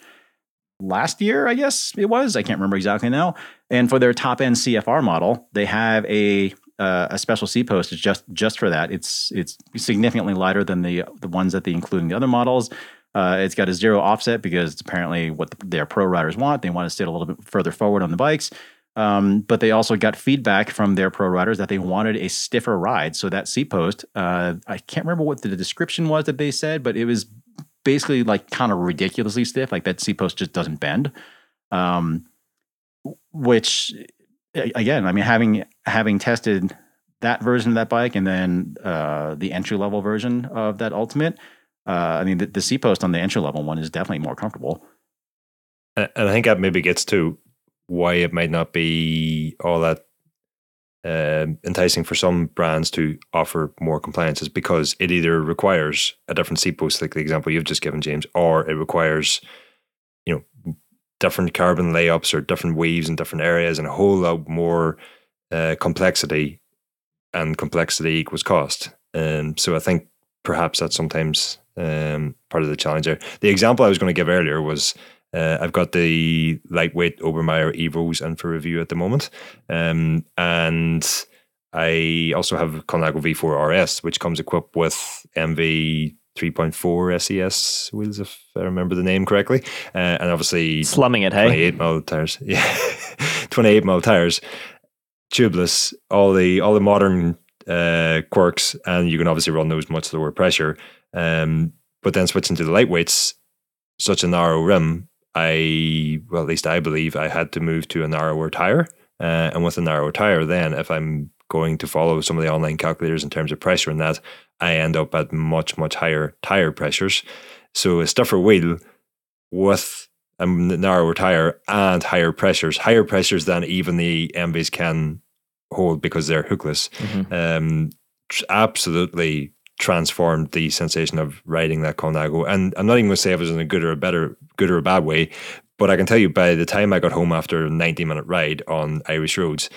last year, I guess it was. I can't remember exactly now. And for their top end CFR model, they have a uh, a special seat post is just just for that. It's it's significantly lighter than the the ones that they include in the other models. Uh, it's got a zero offset because it's apparently what the, their pro riders want. They want to sit a little bit further forward on the bikes. Um, but they also got feedback from their pro riders that they wanted a stiffer ride. So that seat post, uh, I can't remember what the description was that they said, but it was basically like kind of ridiculously stiff. Like that seat post just doesn't bend. Um, which again, I mean, having having tested that version of that bike and then uh, the entry level version of that Ultimate, uh, I mean, the, the seat post on the entry level one is definitely more comfortable. And I think that maybe gets to why it might not be all that um enticing for some brands to offer more compliance is because it either requires a different seat post, like the example you've just given, James, or it requires, you know, different carbon layups or different waves in different areas and a whole lot more uh, complexity, and complexity equals cost. Um, so I think perhaps that's sometimes um, part of the challenge there. The example I was going to give earlier was uh, I've got the lightweight Obermayer Evos in for review at the moment. Um, and I also have Colnago V4 RS, which comes equipped with ENVE 3.4 SES wheels, if I remember the name correctly. Uh, and obviously, Slumming it, hey? 28 mil tires. <laughs> Yeah, 28 mil tires, tubeless, all the all the modern uh, quirks, and you can obviously run those much lower pressure. Um, but then switching to the lightweights, such a narrow rim, I well, at least I believe I had to move to a narrower tire. Uh, and with a narrower tire, then if I'm going to follow some of the online calculators in terms of pressure and that, I end up at much much higher tire pressures. So a stiffer wheel with a narrower tire and higher pressures, higher pressures than even the ENVEs can hold because they're hookless. Mhm. Um, tr- absolutely transformed the sensation of riding that Colnago. And I'm not even going to say it was in a good or a better, good or a bad way, but I can tell you by the time I got home after a 90 minute ride on Irish roads,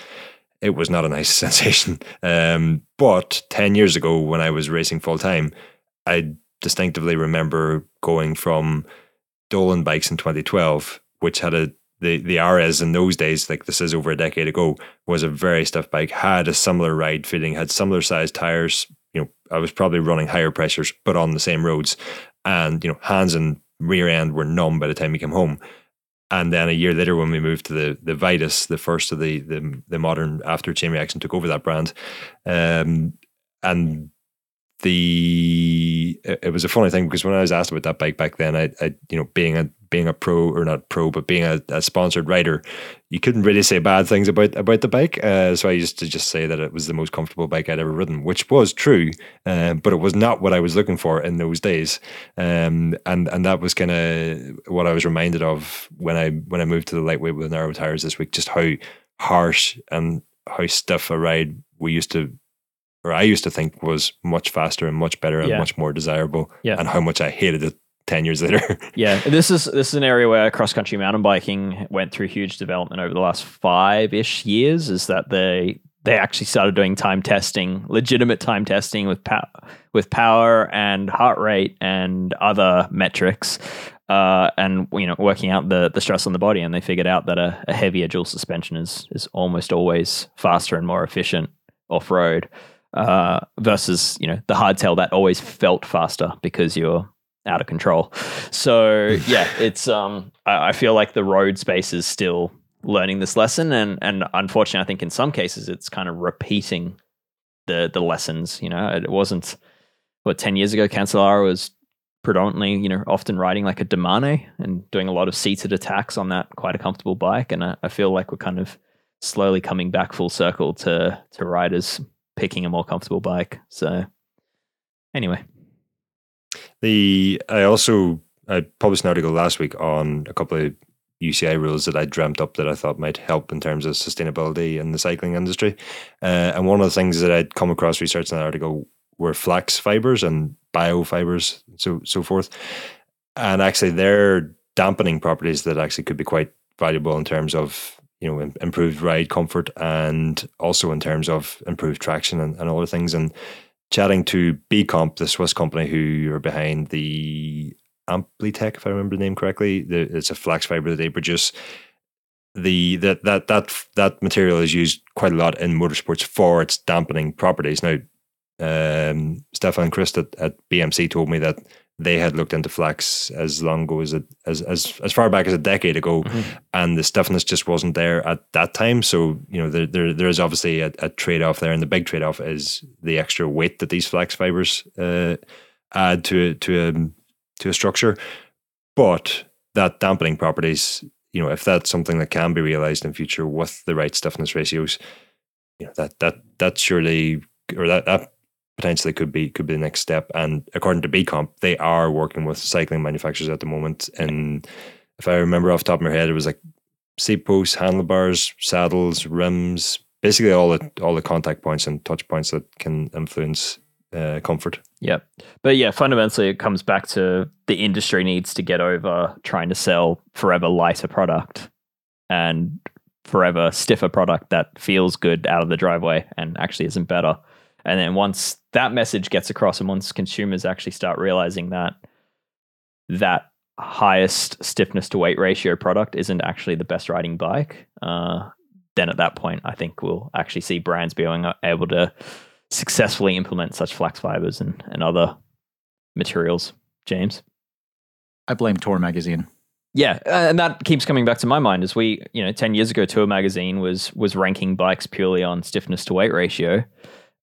it was not a nice <laughs> sensation. Um, but 10 years ago, when I was racing full time, I distinctively remember going from Dolan bikes in 2012, which had a the the RS in those days, like this is over a decade ago, was a very stiff bike, had a similar ride feeling, had similar sized tires. You know, I was probably running higher pressures, but on the same roads, and you know, hands and rear end were numb by the time we came home. And then a year later, when we moved to the the Vitus, the first of the the, the modern after Chain Reaction took over that brand, um, and the it it was a funny thing because when I was asked about that bike back then, I, I you know being a being a pro or not pro, but being a, a sponsored rider, you couldn't really say bad things about about the bike. Uh, so I used to just say that it was the most comfortable bike I'd ever ridden, which was true, uh, but it was not what I was looking for in those days. Um, and and that was kind of what I was reminded of when I when I moved to the lightweight with narrow tires this week, just how harsh and how stiff a ride we used to or I used to think was much faster and much better and Yeah. much more desirable, Yeah. and how much I hated it ten years later. <laughs> Yeah, this is this is an area where cross country mountain biking went through huge development over the last five ish years. Is that they they actually started doing time testing, legitimate time testing with power with power and heart rate and other metrics, uh, and you know working out the the stress on the body. And they figured out that a, a heavier dual suspension is is almost always faster and more efficient off road uh, versus you know the hardtail that always felt faster because you're out of control. So yeah, it's um I, I feel like the road space is still learning this lesson and and unfortunately I think in some cases it's kind of repeating the the lessons. You know, it wasn't what ten years ago Cancellara was predominantly, you know, often riding like a Domane and doing a lot of seated attacks on that quite a comfortable bike. And I, I feel like we're kind of slowly coming back full circle to to riders picking a more comfortable bike. So anyway. The I also I published an article last week on a couple of UCI rules that I dreamt up that I thought might help in terms of sustainability in the cycling industry. Uh, and one of the things that I'd come across researching that article were flax fibers and biofibers, so so forth. And actually, they're dampening properties that actually could be quite valuable in terms of you know improved ride comfort and also in terms of improved traction and, and other things. And chatting to B Comp, the Swiss company who are behind the ampliTex, if I remember the name correctly, the, it's a flax fiber that they produce. The that that that that material is used quite a lot in motorsports for its dampening properties. Now, um, Stefan Christ at, at BMC told me that they had looked into flax as long ago as a, as as as far back as a decade ago, mm-hmm. and the stiffness just wasn't there at that time. So you know there there, there is obviously a, a trade off there, and the big trade off is the extra weight that these flax fibers uh, add to to a to a structure. But that dampening properties, you know, if that's something that can be realized in future with the right stiffness ratios, you know that that that surely or that that potentially could be could be the next step. And according to BComp, they are working with cycling manufacturers at the moment. And if I remember off the top of my head, it was like seat posts, handlebars, saddles, rims, basically all the all the contact points and touch points that can influence uh, comfort. Yeah, but yeah, fundamentally, it comes back to the industry needs to get over trying to sell forever lighter product and forever stiffer product that feels good out of the driveway and actually isn't better. And then once that message gets across, and once consumers actually start realizing that that highest stiffness to weight ratio product isn't actually the best riding bike, uh, then at that point, I think we'll actually see brands being able to successfully implement such flax fibers and, and other materials. James? I blame Tour Magazine. Yeah, and that keeps coming back to my mind as we, you know, 10 years ago Tour Magazine was was ranking bikes purely on stiffness to weight ratio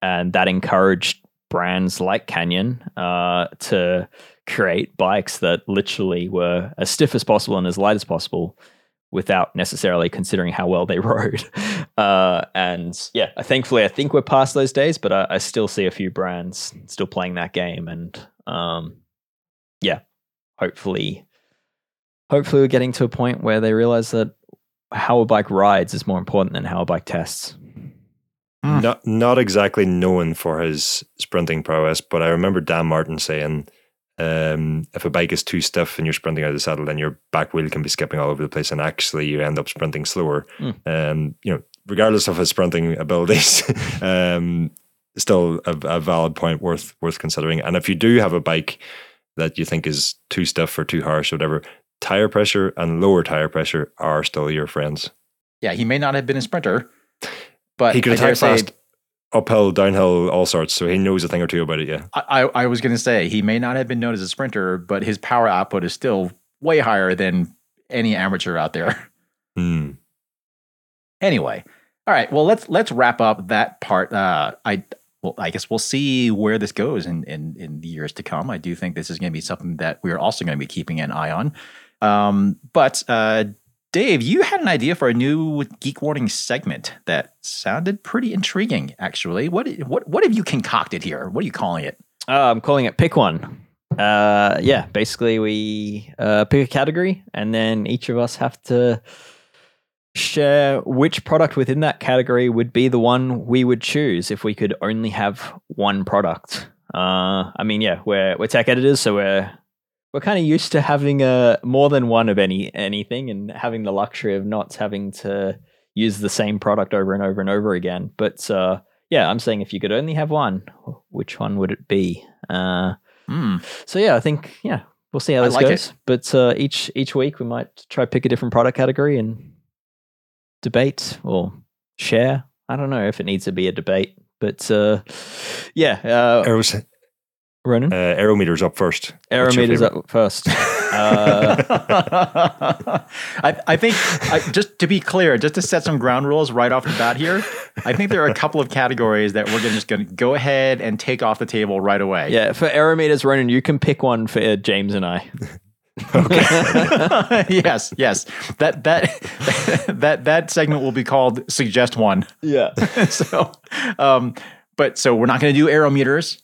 and that encouraged brands like Canyon uh, to create bikes that literally were as stiff as possible and as light as possible without necessarily considering how well they <laughs> rode. Uh, and yeah, thankfully, I think we're past those days, but I, I still see a few brands still playing that game. And um, yeah, hopefully, hopefully we're getting to a point where they realize that how a bike rides is more important than how a bike tests. Mm. Not not exactly known for his sprinting prowess, but I remember Dan Martin saying, um, if a bike is too stiff and you're sprinting out of the saddle, then your back wheel can be skipping all over the place, and actually you end up sprinting slower. Mm. Um, you know, regardless of his sprinting abilities, <laughs> um, still a, a valid point worth worth considering. And if you do have a bike that you think is too stiff or too harsh or whatever, tire pressure and lower tire pressure are still your friends. Yeah, he may not have been a sprinter, but he could attack fast, uphill, downhill, all sorts. So he knows a thing or two about it. Yeah. I, I was going to say he may not have been known as a sprinter, but his power output is still way higher than any amateur out there. <laughs> Hmm. Anyway, all right. Well, let's let's wrap up that part. Uh, I well, I guess we'll see where this goes in in in the years to come. I do think this is going to be something that we're also going to be keeping an eye on. Um, but uh, Dave, you had an idea for a new Geek Warning segment that sounded pretty intriguing, actually. What what what have you concocted here? What are you calling it? Uh, I'm calling it Pick One. Uh, yeah, basically we uh, pick a category, and then each of us have to share which product within that category would be the one we would choose if we could only have one product. Uh, I mean, yeah, we're we're tech editors, so we're we're kind of used to having a more than one of any anything and having the luxury of not having to use the same product over and over and over again. But uh, yeah, I'm saying if you could only have one, which one would it be? Uh, mm. So yeah, I think yeah, we'll see how this like goes. It. But uh, each each week we might try pick a different product category and debate or share. I don't know if it needs to be a debate, But uh, yeah, uh, Aeros, Ronan, uh, Aerometer's up first. What's your Aerometer's up first. Uh, <laughs> <laughs> I, I think, I, just to be clear, just to set some ground rules right off the bat here, I think there are a couple of categories that we're gonna, just going to go ahead and take off the table right away. yeah, for Aerometers, Ronan, you can pick one for uh, James and I. Okay. <laughs> yes, yes. That that that that segment will be called suggest one. Yeah. so, um, but so we're not going to do aerometers.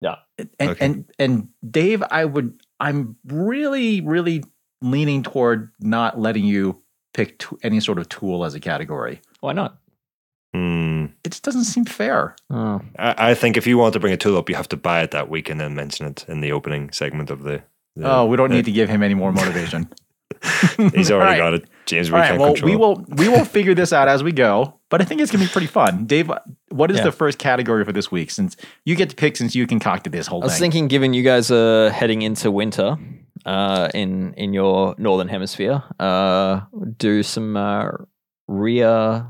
Yeah. And, Okay. and and Dave, I would. I'm really, really leaning toward not letting you pick t- any sort of tool as a category. Why not? Hmm. It just doesn't seem fair. Oh. I, I think if you want to bring a tool up, you have to buy it that week and then mention it in the opening segment of the. the Oh, we don't the- need to give him any more motivation. <laughs> He's already right. got it, James. We All right. can't Well, control. we will we will figure this out as we go. But I think it's gonna be pretty fun. Dave, what is Yeah. the first category for this week? Since you get to pick, since you concocted this whole thing. I was thing. thinking, given you guys are heading into winter uh, in in your northern hemisphere, uh, do some uh, rear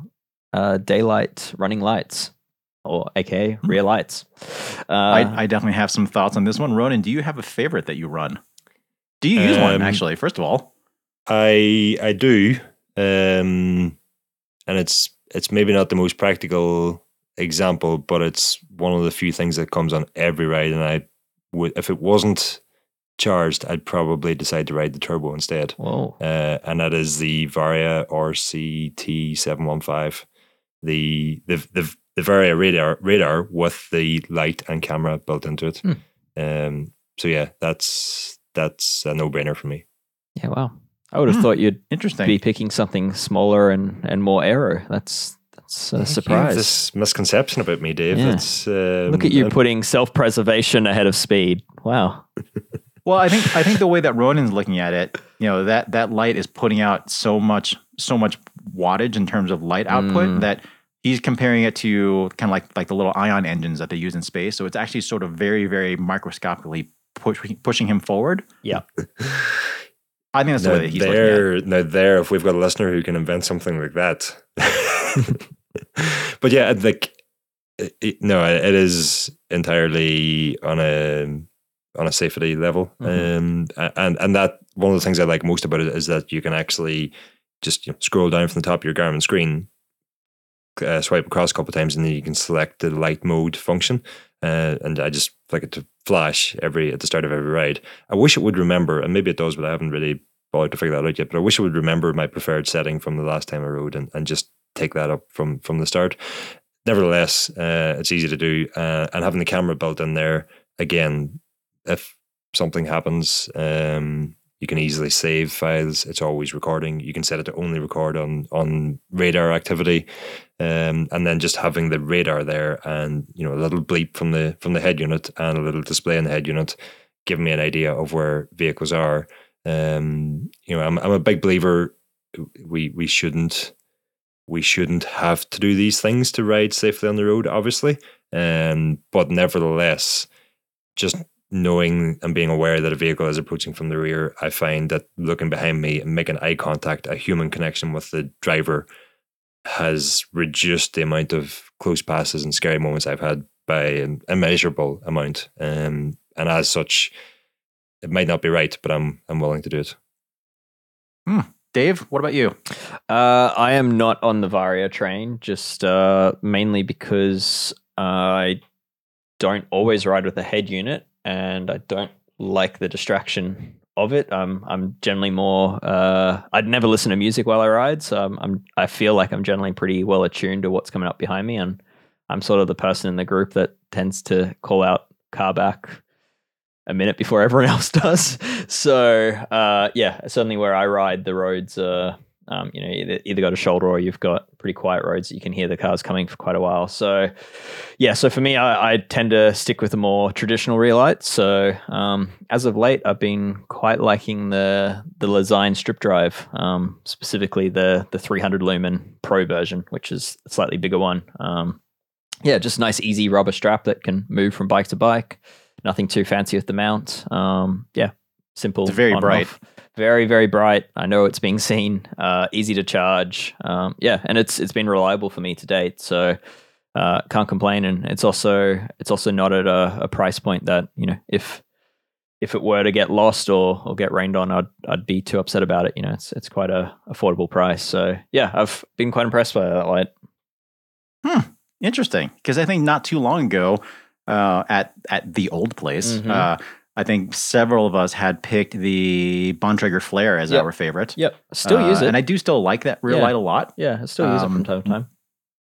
uh, daylight running lights, or aka rear lights. Uh, I, I definitely have some thoughts on this one. Ronan, do you have a favorite that you run? Do you use one Um, actually? First of all, I I do, um, and it's it's maybe not the most practical example, but it's one of the few things that comes on every ride. And I would, if it wasn't charged, I'd probably decide to ride the turbo instead. whoa. Uh, and that is the Varia RCT seven one five, the the the the Varia radar radar with the light and camera built into it. Hmm. Um, so yeah, that's that's a no brainer for me. Yeah, wow. I would have Hmm. thought you'd interesting. be picking something smaller and, and more aero. That's that's a You have surprise. this misconception about me, Dave. Yeah. That's um, Look at you uh, putting self preservation ahead of speed. Wow. <laughs> Well, I think I think the way that Ronan's looking at it, you know, that that light is putting out so much so much wattage in terms of light output Mm. that he's comparing it to kind of like like the little ion engines that they use in space. So it's actually sort of very very microscopically push, pushing him forward. Yeah. <laughs> I think that's the now way that he's looking at it. there, now there, if we've got a listener who can invent something like that. <laughs> but yeah, like, it, no, it is entirely on a on a safety level, Mhm. um, and and that one of the things I like most about it is that you can actually just you know, scroll down from the top of your Garmin screen, uh, swipe across a couple of times, and then you can select the light mode function. Uh, and I just like it to flash every at the start of every ride. I wish it would remember, and maybe it does, but I haven't really bothered to figure that out yet. But I wish it would remember my preferred setting from the last time I rode and, and just take that up from from the start. Nevertheless, uh, it's easy to do, uh, and having the camera built in there again, if something happens, um, you can easily save files. It's always recording. You can set it to only record on on radar activity, um, and then just having the radar there, and you know a little bleep from the from the head unit and a little display in the head unit, giving me an idea of where vehicles are. Um, you know, I'm I'm a big believer. We we shouldn't we shouldn't have to do these things to ride safely on the road, obviously. Um, but nevertheless, just knowing and being aware that a vehicle is approaching from the rear, I find that looking behind me and making eye contact, a human connection with the driver, has reduced the amount of close passes and scary moments I've had by an immeasurable amount. Um, and as such, it might not be right, but I'm I'm willing to do it. Dave, what about you? Uh, I am not on the Varia train, just uh, mainly because I don't always ride with a head unit, and I don't like the distraction of it. Um, I'm generally more. Uh, I'd never listen to music while I ride, so I'm, I'm. I feel like I'm generally pretty well attuned to what's coming up behind me, and I'm sort of the person in the group that tends to call out car back a minute before everyone <laughs> else does. So uh, yeah, certainly where I ride, the roads are um, you know either, either got a shoulder or you've got pretty quiet roads that you can hear the cars coming for quite a while. So yeah, so for me, I, I tend to stick with the more traditional rear lights. So um, as of late, I've been quite liking the the Lezyne strip drive, um, specifically the the 300 lumen Pro version, which is a slightly bigger one. Um, yeah, just nice easy rubber strap that can move from bike to bike. Nothing too fancy with the mount. Um, yeah, simple. It's very bright. off. Very very bright. I know it's being seen. Uh, easy to charge. Um, yeah, and it's it's been reliable for me to date. So uh, can't complain. And it's also it's also not at a, a price point that you know if if it were to get lost or or get rained on, I'd I'd be too upset about it. You know, it's it's quite a affordable price. So yeah, I've been quite impressed by that light. Hmm, interesting, because I think not too long ago, uh, at at the old place, Mhm. uh, I think several of us had picked the Bontrager Flare as Yep. our favorite. Yep, still Uh, use it. and I do still like that real Yeah. light a lot. yeah, I still use it Um, from time to time.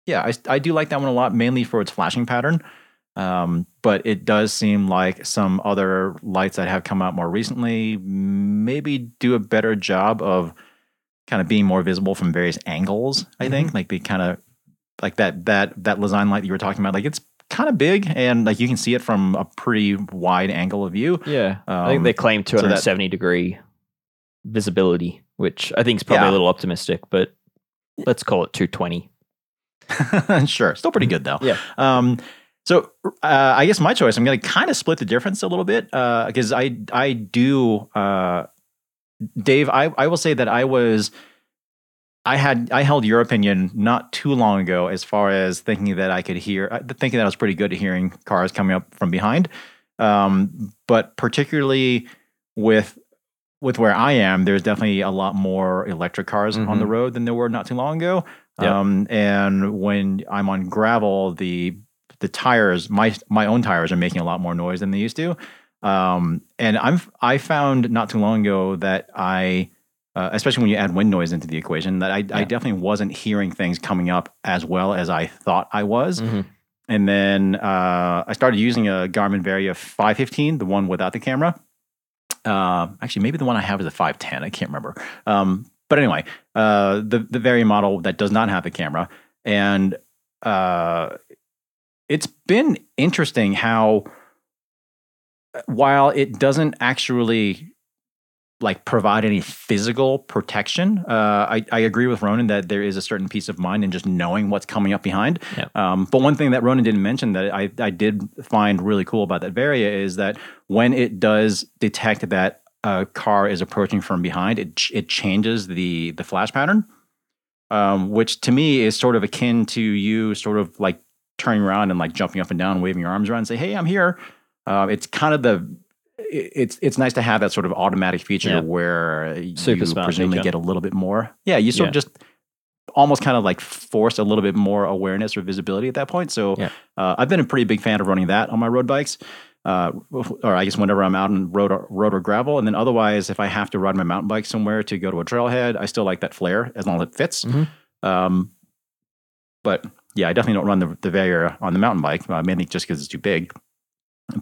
Yeah, I, I do like that one a lot, mainly for its flashing pattern. Um, but it does seem like some other lights that have come out more recently maybe do a better job of kind of being more visible from various angles. I think like they kind of like that that that Lezyne light that you were talking about. Like it's kind of big and like you can see it from a pretty wide angle of view. Yeah, I think Um, they claim so that- 270 degree visibility, which I think is probably Yeah. a little optimistic, but let's call it 220. <laughs> sure, still pretty good though. Yeah. Um, so uh, I guess my choice. I'm going to kind of split the difference a little bit because I I do uh, Dave. I I will say that I was. I had I held your opinion not too long ago as far as thinking that I could hear uh, thinking that I was pretty good at hearing cars coming up from behind, um, but particularly with with where I am, there's definitely a lot more electric cars on the Mhm. road than there were not too long ago. Yep. Um, and when I'm on gravel, the the tires, my my own tires, are making a lot more noise than they used to. Um, and I'm I found not too long ago that I, uh, especially when you add wind noise into the equation, that I, I definitely wasn't hearing things coming up as well as I thought I was. Mhm. And then uh, I started using a Garmin Varia 515, the one without the camera. Uh, actually, maybe the one I have is a 510. I can't remember. Um, but anyway, uh, the the Varia model that does not have the camera, and uh, it's been interesting how while it doesn't actually like provide any physical protection. Uh, I, I agree with Ronan that there is a certain peace of mind in just knowing what's coming up behind. Yeah. Um, but one thing that Ronan didn't mention that I, I did find really cool about that Varia is that when it does detect that a car is approaching from behind, it it changes the the flash pattern, um, which to me is sort of akin to you sort of like turning around and like jumping up and down, waving your arms around, and say, "Hey, I'm here." Uh, it's kind of the it's it's nice to have that sort of automatic feature Yeah. where Super you presumably feature. get a little bit more. Yeah, you sort Yeah. of just almost kind of like force a little bit more awareness or visibility at that point. So Yeah. uh, I've been a pretty big fan of running that on my road bikes. Uh, or I guess whenever I'm out on road or, road or gravel, and then otherwise, if I have to ride my mountain bike somewhere to go to a trailhead, I still like that flare as long as it fits. Mhm. Um, but yeah, I definitely don't run the, the on the mountain bike, uh, mainly just because it's too big.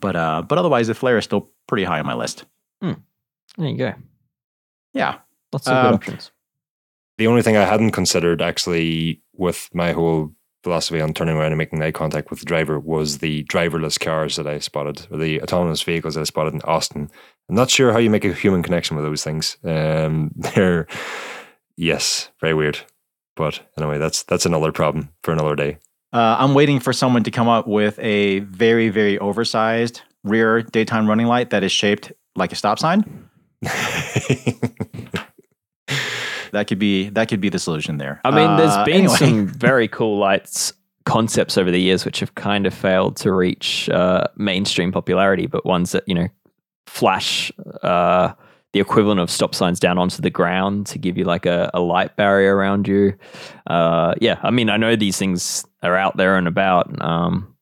But uh, but otherwise, the flare is still pretty high on my list. There you go. Yeah, Lots of Um, good options. The only thing I hadn't considered actually with my whole philosophy on turning around and making eye contact with the driver was the driverless cars that I spotted, or the autonomous vehicles that I spotted in Austin. I'm not sure how you make a human connection with those things. Um, <laughs> they're, yes, very weird. But anyway, that's that's another problem for another day. Uh, I'm waiting for someone to come up with a very very oversized rear daytime running light that is shaped like a stop sign. <laughs> That could be that could be the solution there. I mean, there's been anyway. some very cool lights concepts over the years which have kind of failed to reach uh, mainstream popularity, but ones that you know flash uh, the equivalent of stop signs down onto the ground to give you like a, a light barrier around you. Uh, yeah, I mean, I know these things are out there and about. Um,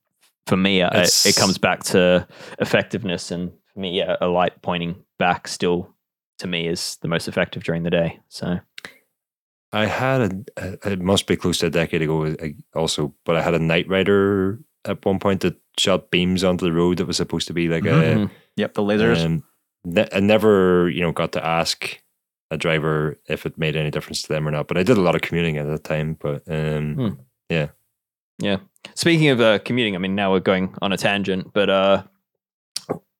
for me, I, it comes back to effectiveness, and for me, yeah, a light pointing back still to me is the most effective during the day. So I had a, a, it must be close to a decade ago uh, also, but I had a NiteRider at one point that shot beams onto the road that was supposed to be like Mhm. Yep, the lasers. a. Um, ne- I never, you know, got to ask a driver if it made any difference to them or not. But I did a lot of commuting at that time. But um, Hmm. yeah, Yeah. Speaking of uh, commuting, I mean, now we're going on a tangent, but uh,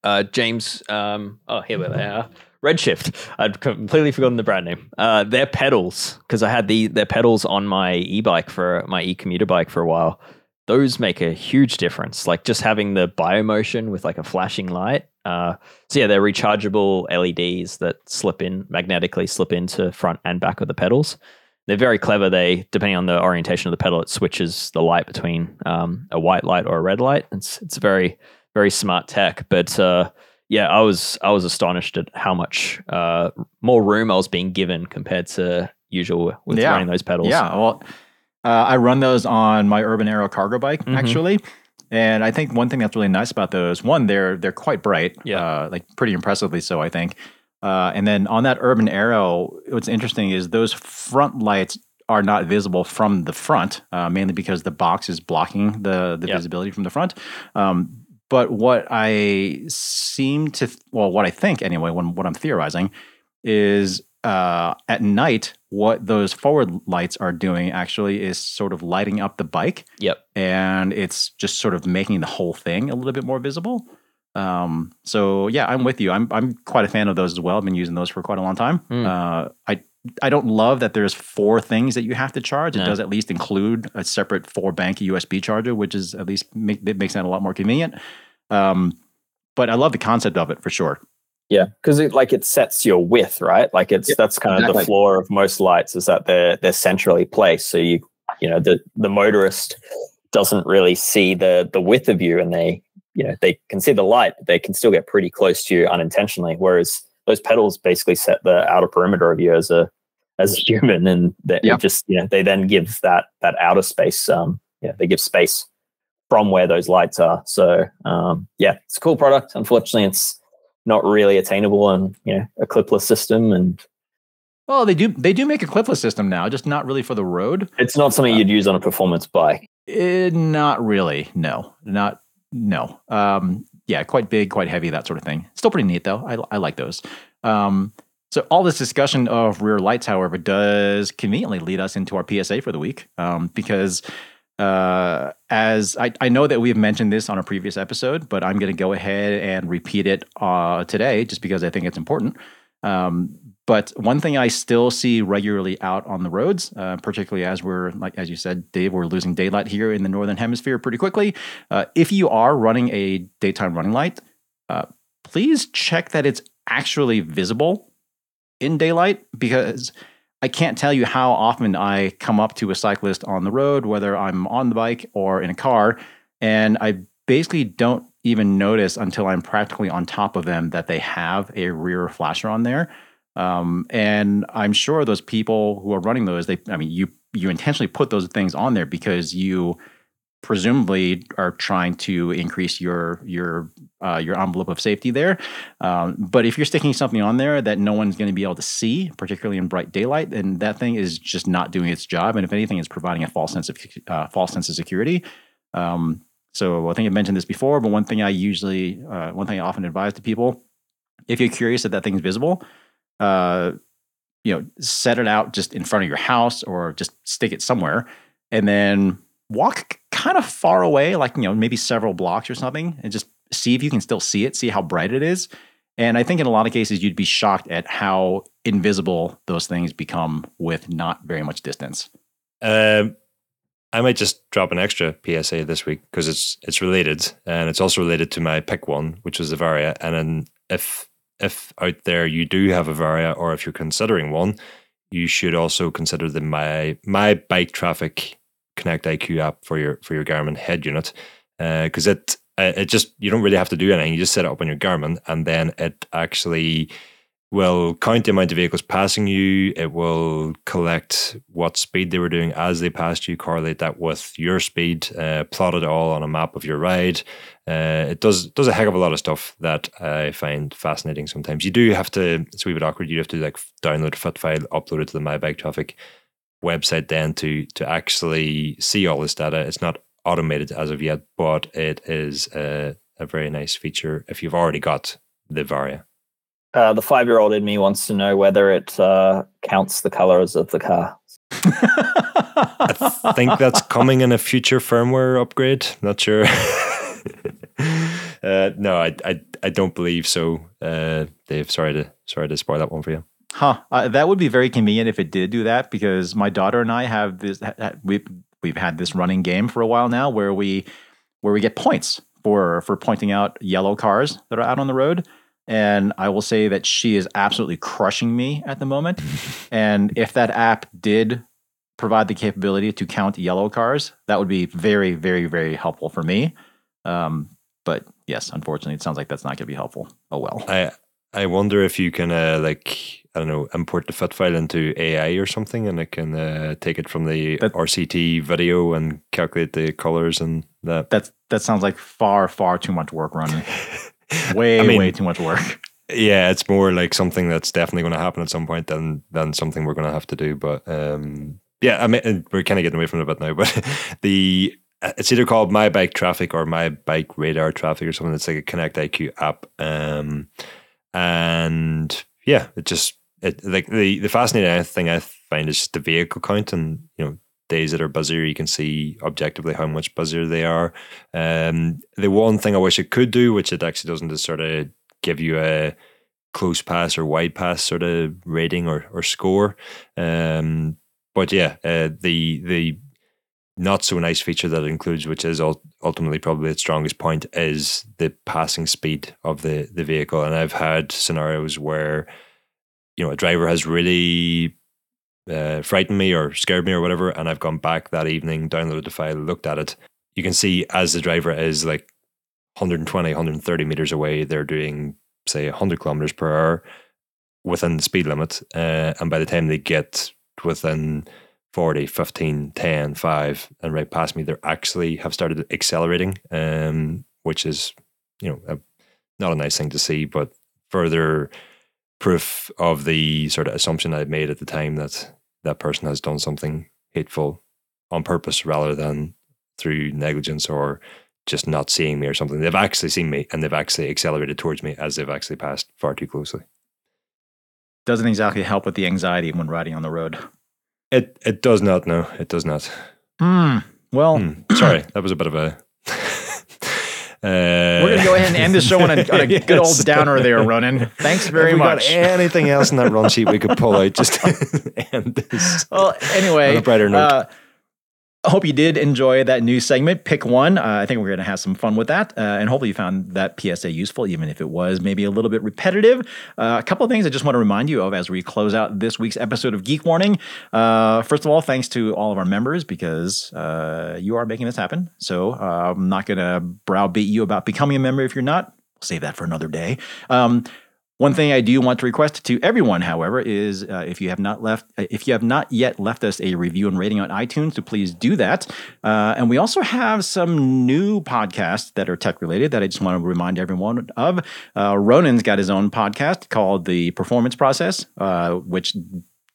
uh, James, um, oh, here they are. Redshift. I'd completely forgotten the brand name. Uh, their pedals, because I had the their pedals on my e-bike for my e-commuter bike for a while. Those make a huge difference. Like just having the biomotion with like a flashing light. Uh, so yeah, they're rechargeable LEDs that slip in magnetically, slip into front and back of the pedals. They're very clever. They depending on the orientation of the pedal, it switches the light between um, a white light or a red light. It's it's very very smart tech. But uh, yeah, I was I was astonished at how much uh, more room I was being given compared to usual with Yeah. running those pedals. Yeah, well, uh, I run those on my Urban Arrow cargo bike Mhm. actually, and I think one thing that's really nice about those, one, they're they're quite bright, Yeah. uh, like pretty impressively so, I think. Uh, and then on that Urban Arrow, what's interesting is those front lights are not visible from the front, uh, mainly because the box is blocking the the Yeah. visibility from the front. Um, but what I seem to, well, what I think anyway, when what I'm theorizing is uh, at night, what those forward lights are doing actually is sort of lighting up the bike, Yep. and it's just sort of making the whole thing a little bit more visible. Um, so yeah, I'm with you. I'm I'm quite a fan of those as well. I've been using those for quite a long time. Mm. Uh, I I don't love that there's four things that you have to charge. It No. does at least include a separate four bank USB charger, which is at least make, it makes that a lot more convenient. Um, but I love the concept of it for sure. Yeah, because it like it sets your width, right? Like it's Yep, that's kind of the flaw of most lights is that they're they're centrally placed. So you you know the the motorist doesn't really see the the width of you, and they you know they can see the light, but they can still get pretty close to you unintentionally. Whereas those pedals basically set the outer perimeter of you as a as a human, and they Yep. just you know they then give that that outer space. Um, yeah, they give space from where those lights are. So um, yeah, it's a cool product. Unfortunately, it's not really attainable on you know a clipless system, and Well, they do they do make a clipless system now, just not really for the road. it's not something you'd use on a performance bike. Eh, not really. No, not no. Um, yeah, quite big, quite heavy, that sort of thing. Still pretty neat though. I, I like those. Um, so all this discussion of rear lights, however, does conveniently lead us into our PSA for the week um, because uh, as I, I know that we've mentioned this on a previous episode, but I'm going to go ahead and repeat it uh, today just because I think it's important. Um, but one thing I still see regularly out on the roads, uh, particularly as we're like as you said, Dave, we're losing daylight here in the northern hemisphere pretty quickly. Uh, if you are running a daytime running light, uh, please check that it's actually visible in daylight because I can't tell you how often I come up to a cyclist on the road, whether I'm on the bike or in a car, and I basically don't even notice until I'm practically on top of them that they have a rear flasher on there. Um, and I'm sure those people who are running those, they, I mean, you you intentionally put those things on there because you presumably are trying to increase your your uh, your envelope of safety there. Um, but if you're sticking something on there that no one's going to be able to see, particularly in bright daylight, then that thing is just not doing its job. And if anything, it's providing a false sense of uh, false sense of security. Um, so I think I mentioned this before, but one thing I usually, uh, one thing I often advise to people, if you're curious that that thing's visible, uh, you know, set it out just in front of your house or just stick it somewhere, and then walk kind of far away, like you know, maybe several blocks or something, and just see if you can still see it, see how bright it is. And I think in a lot of cases, you'd be shocked at how invisible those things become with not very much distance. Um, I might just drop an extra PSA this week because it's it's related and it's also related to my pick one, which was the Varia. And then if if out there you do have a Varia or if you're considering one, you should also consider the my my bike traffic Connect IQ app for your for your Garmin head unit because it uh, it just you don't really have to do anything. You just set it up on your Garmin and then it actually will count the amount of vehicles passing you. It will collect what speed they were doing as they passed you, correlate that with your speed, uh, plot it all on a map of your ride. Uh, it does does a heck of a lot of stuff that I find fascinating. Sometimes you do have to. It's a wee bit awkward. You have to like download a fit file, upload it to the My Bike Traffic website, then to to actually see all this data. It's not automated as of yet, but it is a, a very nice feature if you've already got the Varia. Uh, the five year old in me wants to know whether it uh, counts the colors of the car. <laughs> I think that's coming in a future firmware upgrade. Not sure. <laughs> uh, no, I, I I don't believe so. Uh, Dave, sorry to sorry to spoil that one for you. Huh. Uh, that would be very convenient if it did do that because my daughter and I have this. ha- ha- We've we've had this running game for a while now where we where we get points for for pointing out yellow cars that are out on the road. And I will say that she is absolutely crushing me at the moment. <laughs> and if that app did provide the capability to count yellow cars, that would be very, very, very helpful for me. Um, but yes, unfortunately, it sounds like that's not going to be helpful. Oh well. I I wonder if you can uh, like I don't know import the fit file into AI or something, and it can uh, take it from the That- RCT video and calculate the colors and that. That's that sounds like far, far too much work running. <laughs> <laughs> Way, I mean- way too much work. Yeah, it's more like something that's definitely going to happen at some point than than something we're going to have to do. But um, yeah, I mean, we're kind of getting away from it a bit now. <laughs> But the it's either called My Bike Traffic or My Bike Radar Traffic or something. It's like a Connect IQ app, um, and yeah, it just it like the the fascinating thing I find is just the vehicle count and you know days that are busier, you can see objectively how much busier they are. Um, the one thing I wish it could do, which it actually doesn't, is sort of give you a close pass or wide pass sort of rating or, or score. Um, but yeah, uh, the the not so nice feature that it includes, which is ultimately probably its strongest point, is the passing speed of the the vehicle. And I've had scenarios where you know a driver has really uh, frightened me or scared me or whatever, and I've gone back that evening, downloaded the file, looked at it. You can see as the driver is like 120, 130 meters away, they're doing say 100 kilometers per hour within the speed limit. Uh, and by the time they get within 40, 15, 10, 5, and right past me, they're actually have started accelerating, um, which is, you know, a, not a nice thing to see, but further proof of the sort of assumption I made at the time that that person has done something hateful on purpose rather than through negligence or just not seeing me or something. They've actually seen me and they've actually accelerated towards me as they've actually passed far too closely. Doesn't exactly help with the anxiety when riding on the road. It it does not. No, it does not. Hmm. Well, Hmm. Sorry, <clears throat> that was a bit of a. Uh, we're gonna go ahead and end the show on a, on a <laughs> good old Yes. downer there, Ronan. Thanks very Have we got much. anything else in that run sheet we could pull out just to <laughs> <laughs> end this? Well, anyway, On a brighter note. uh, I hope you did enjoy that new segment. Pick one. Uh, I think we're going to have some fun with that, uh, and hopefully you found that PSA useful, even if it was maybe a little bit repetitive. Uh, a couple of things I just want to remind you of as we close out this week's episode of Geek Warning. Uh, first of all, thanks to all of our members because uh, you are making this happen. So uh, I'm not going to browbeat you about becoming a member if you're not. Save that for another day. Um, one thing I do want to request to everyone, however, is uh, if you have not left, uh, if you have not yet left us a review and rating on iTunes, to please do that. Uh, and we also have some new podcasts that are tech related that I just want to remind everyone of. Uh, Ronan's got his own podcast called The Performance Process, uh, which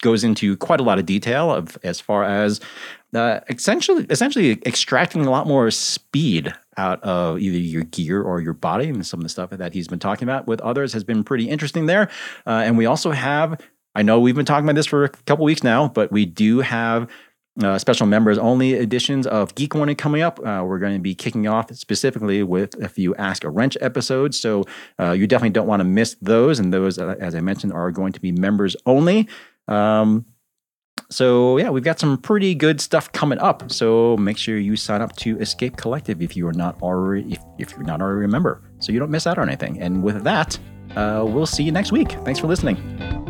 goes into quite a lot of detail of as far as uh, essentially essentially extracting a lot more speed out of either your gear or your body and some of the stuff that he's been talking about with others has been pretty interesting there uh, and we also have i know we've been talking about this for a couple weeks now but we do have uh, special members only editions of Geek Warning coming up. Uh, we're going to be kicking off specifically with a few Ask a Wrench episodes. So uh, you definitely don't want to miss those. And those, uh, as I mentioned, are going to be members only. Um, so yeah, we've got some pretty good stuff coming up. So make sure you sign up to Escape Collective if you are not already if, if you're not already a member, so you don't miss out on anything. And with that, uh, we'll see you next week. Thanks for listening.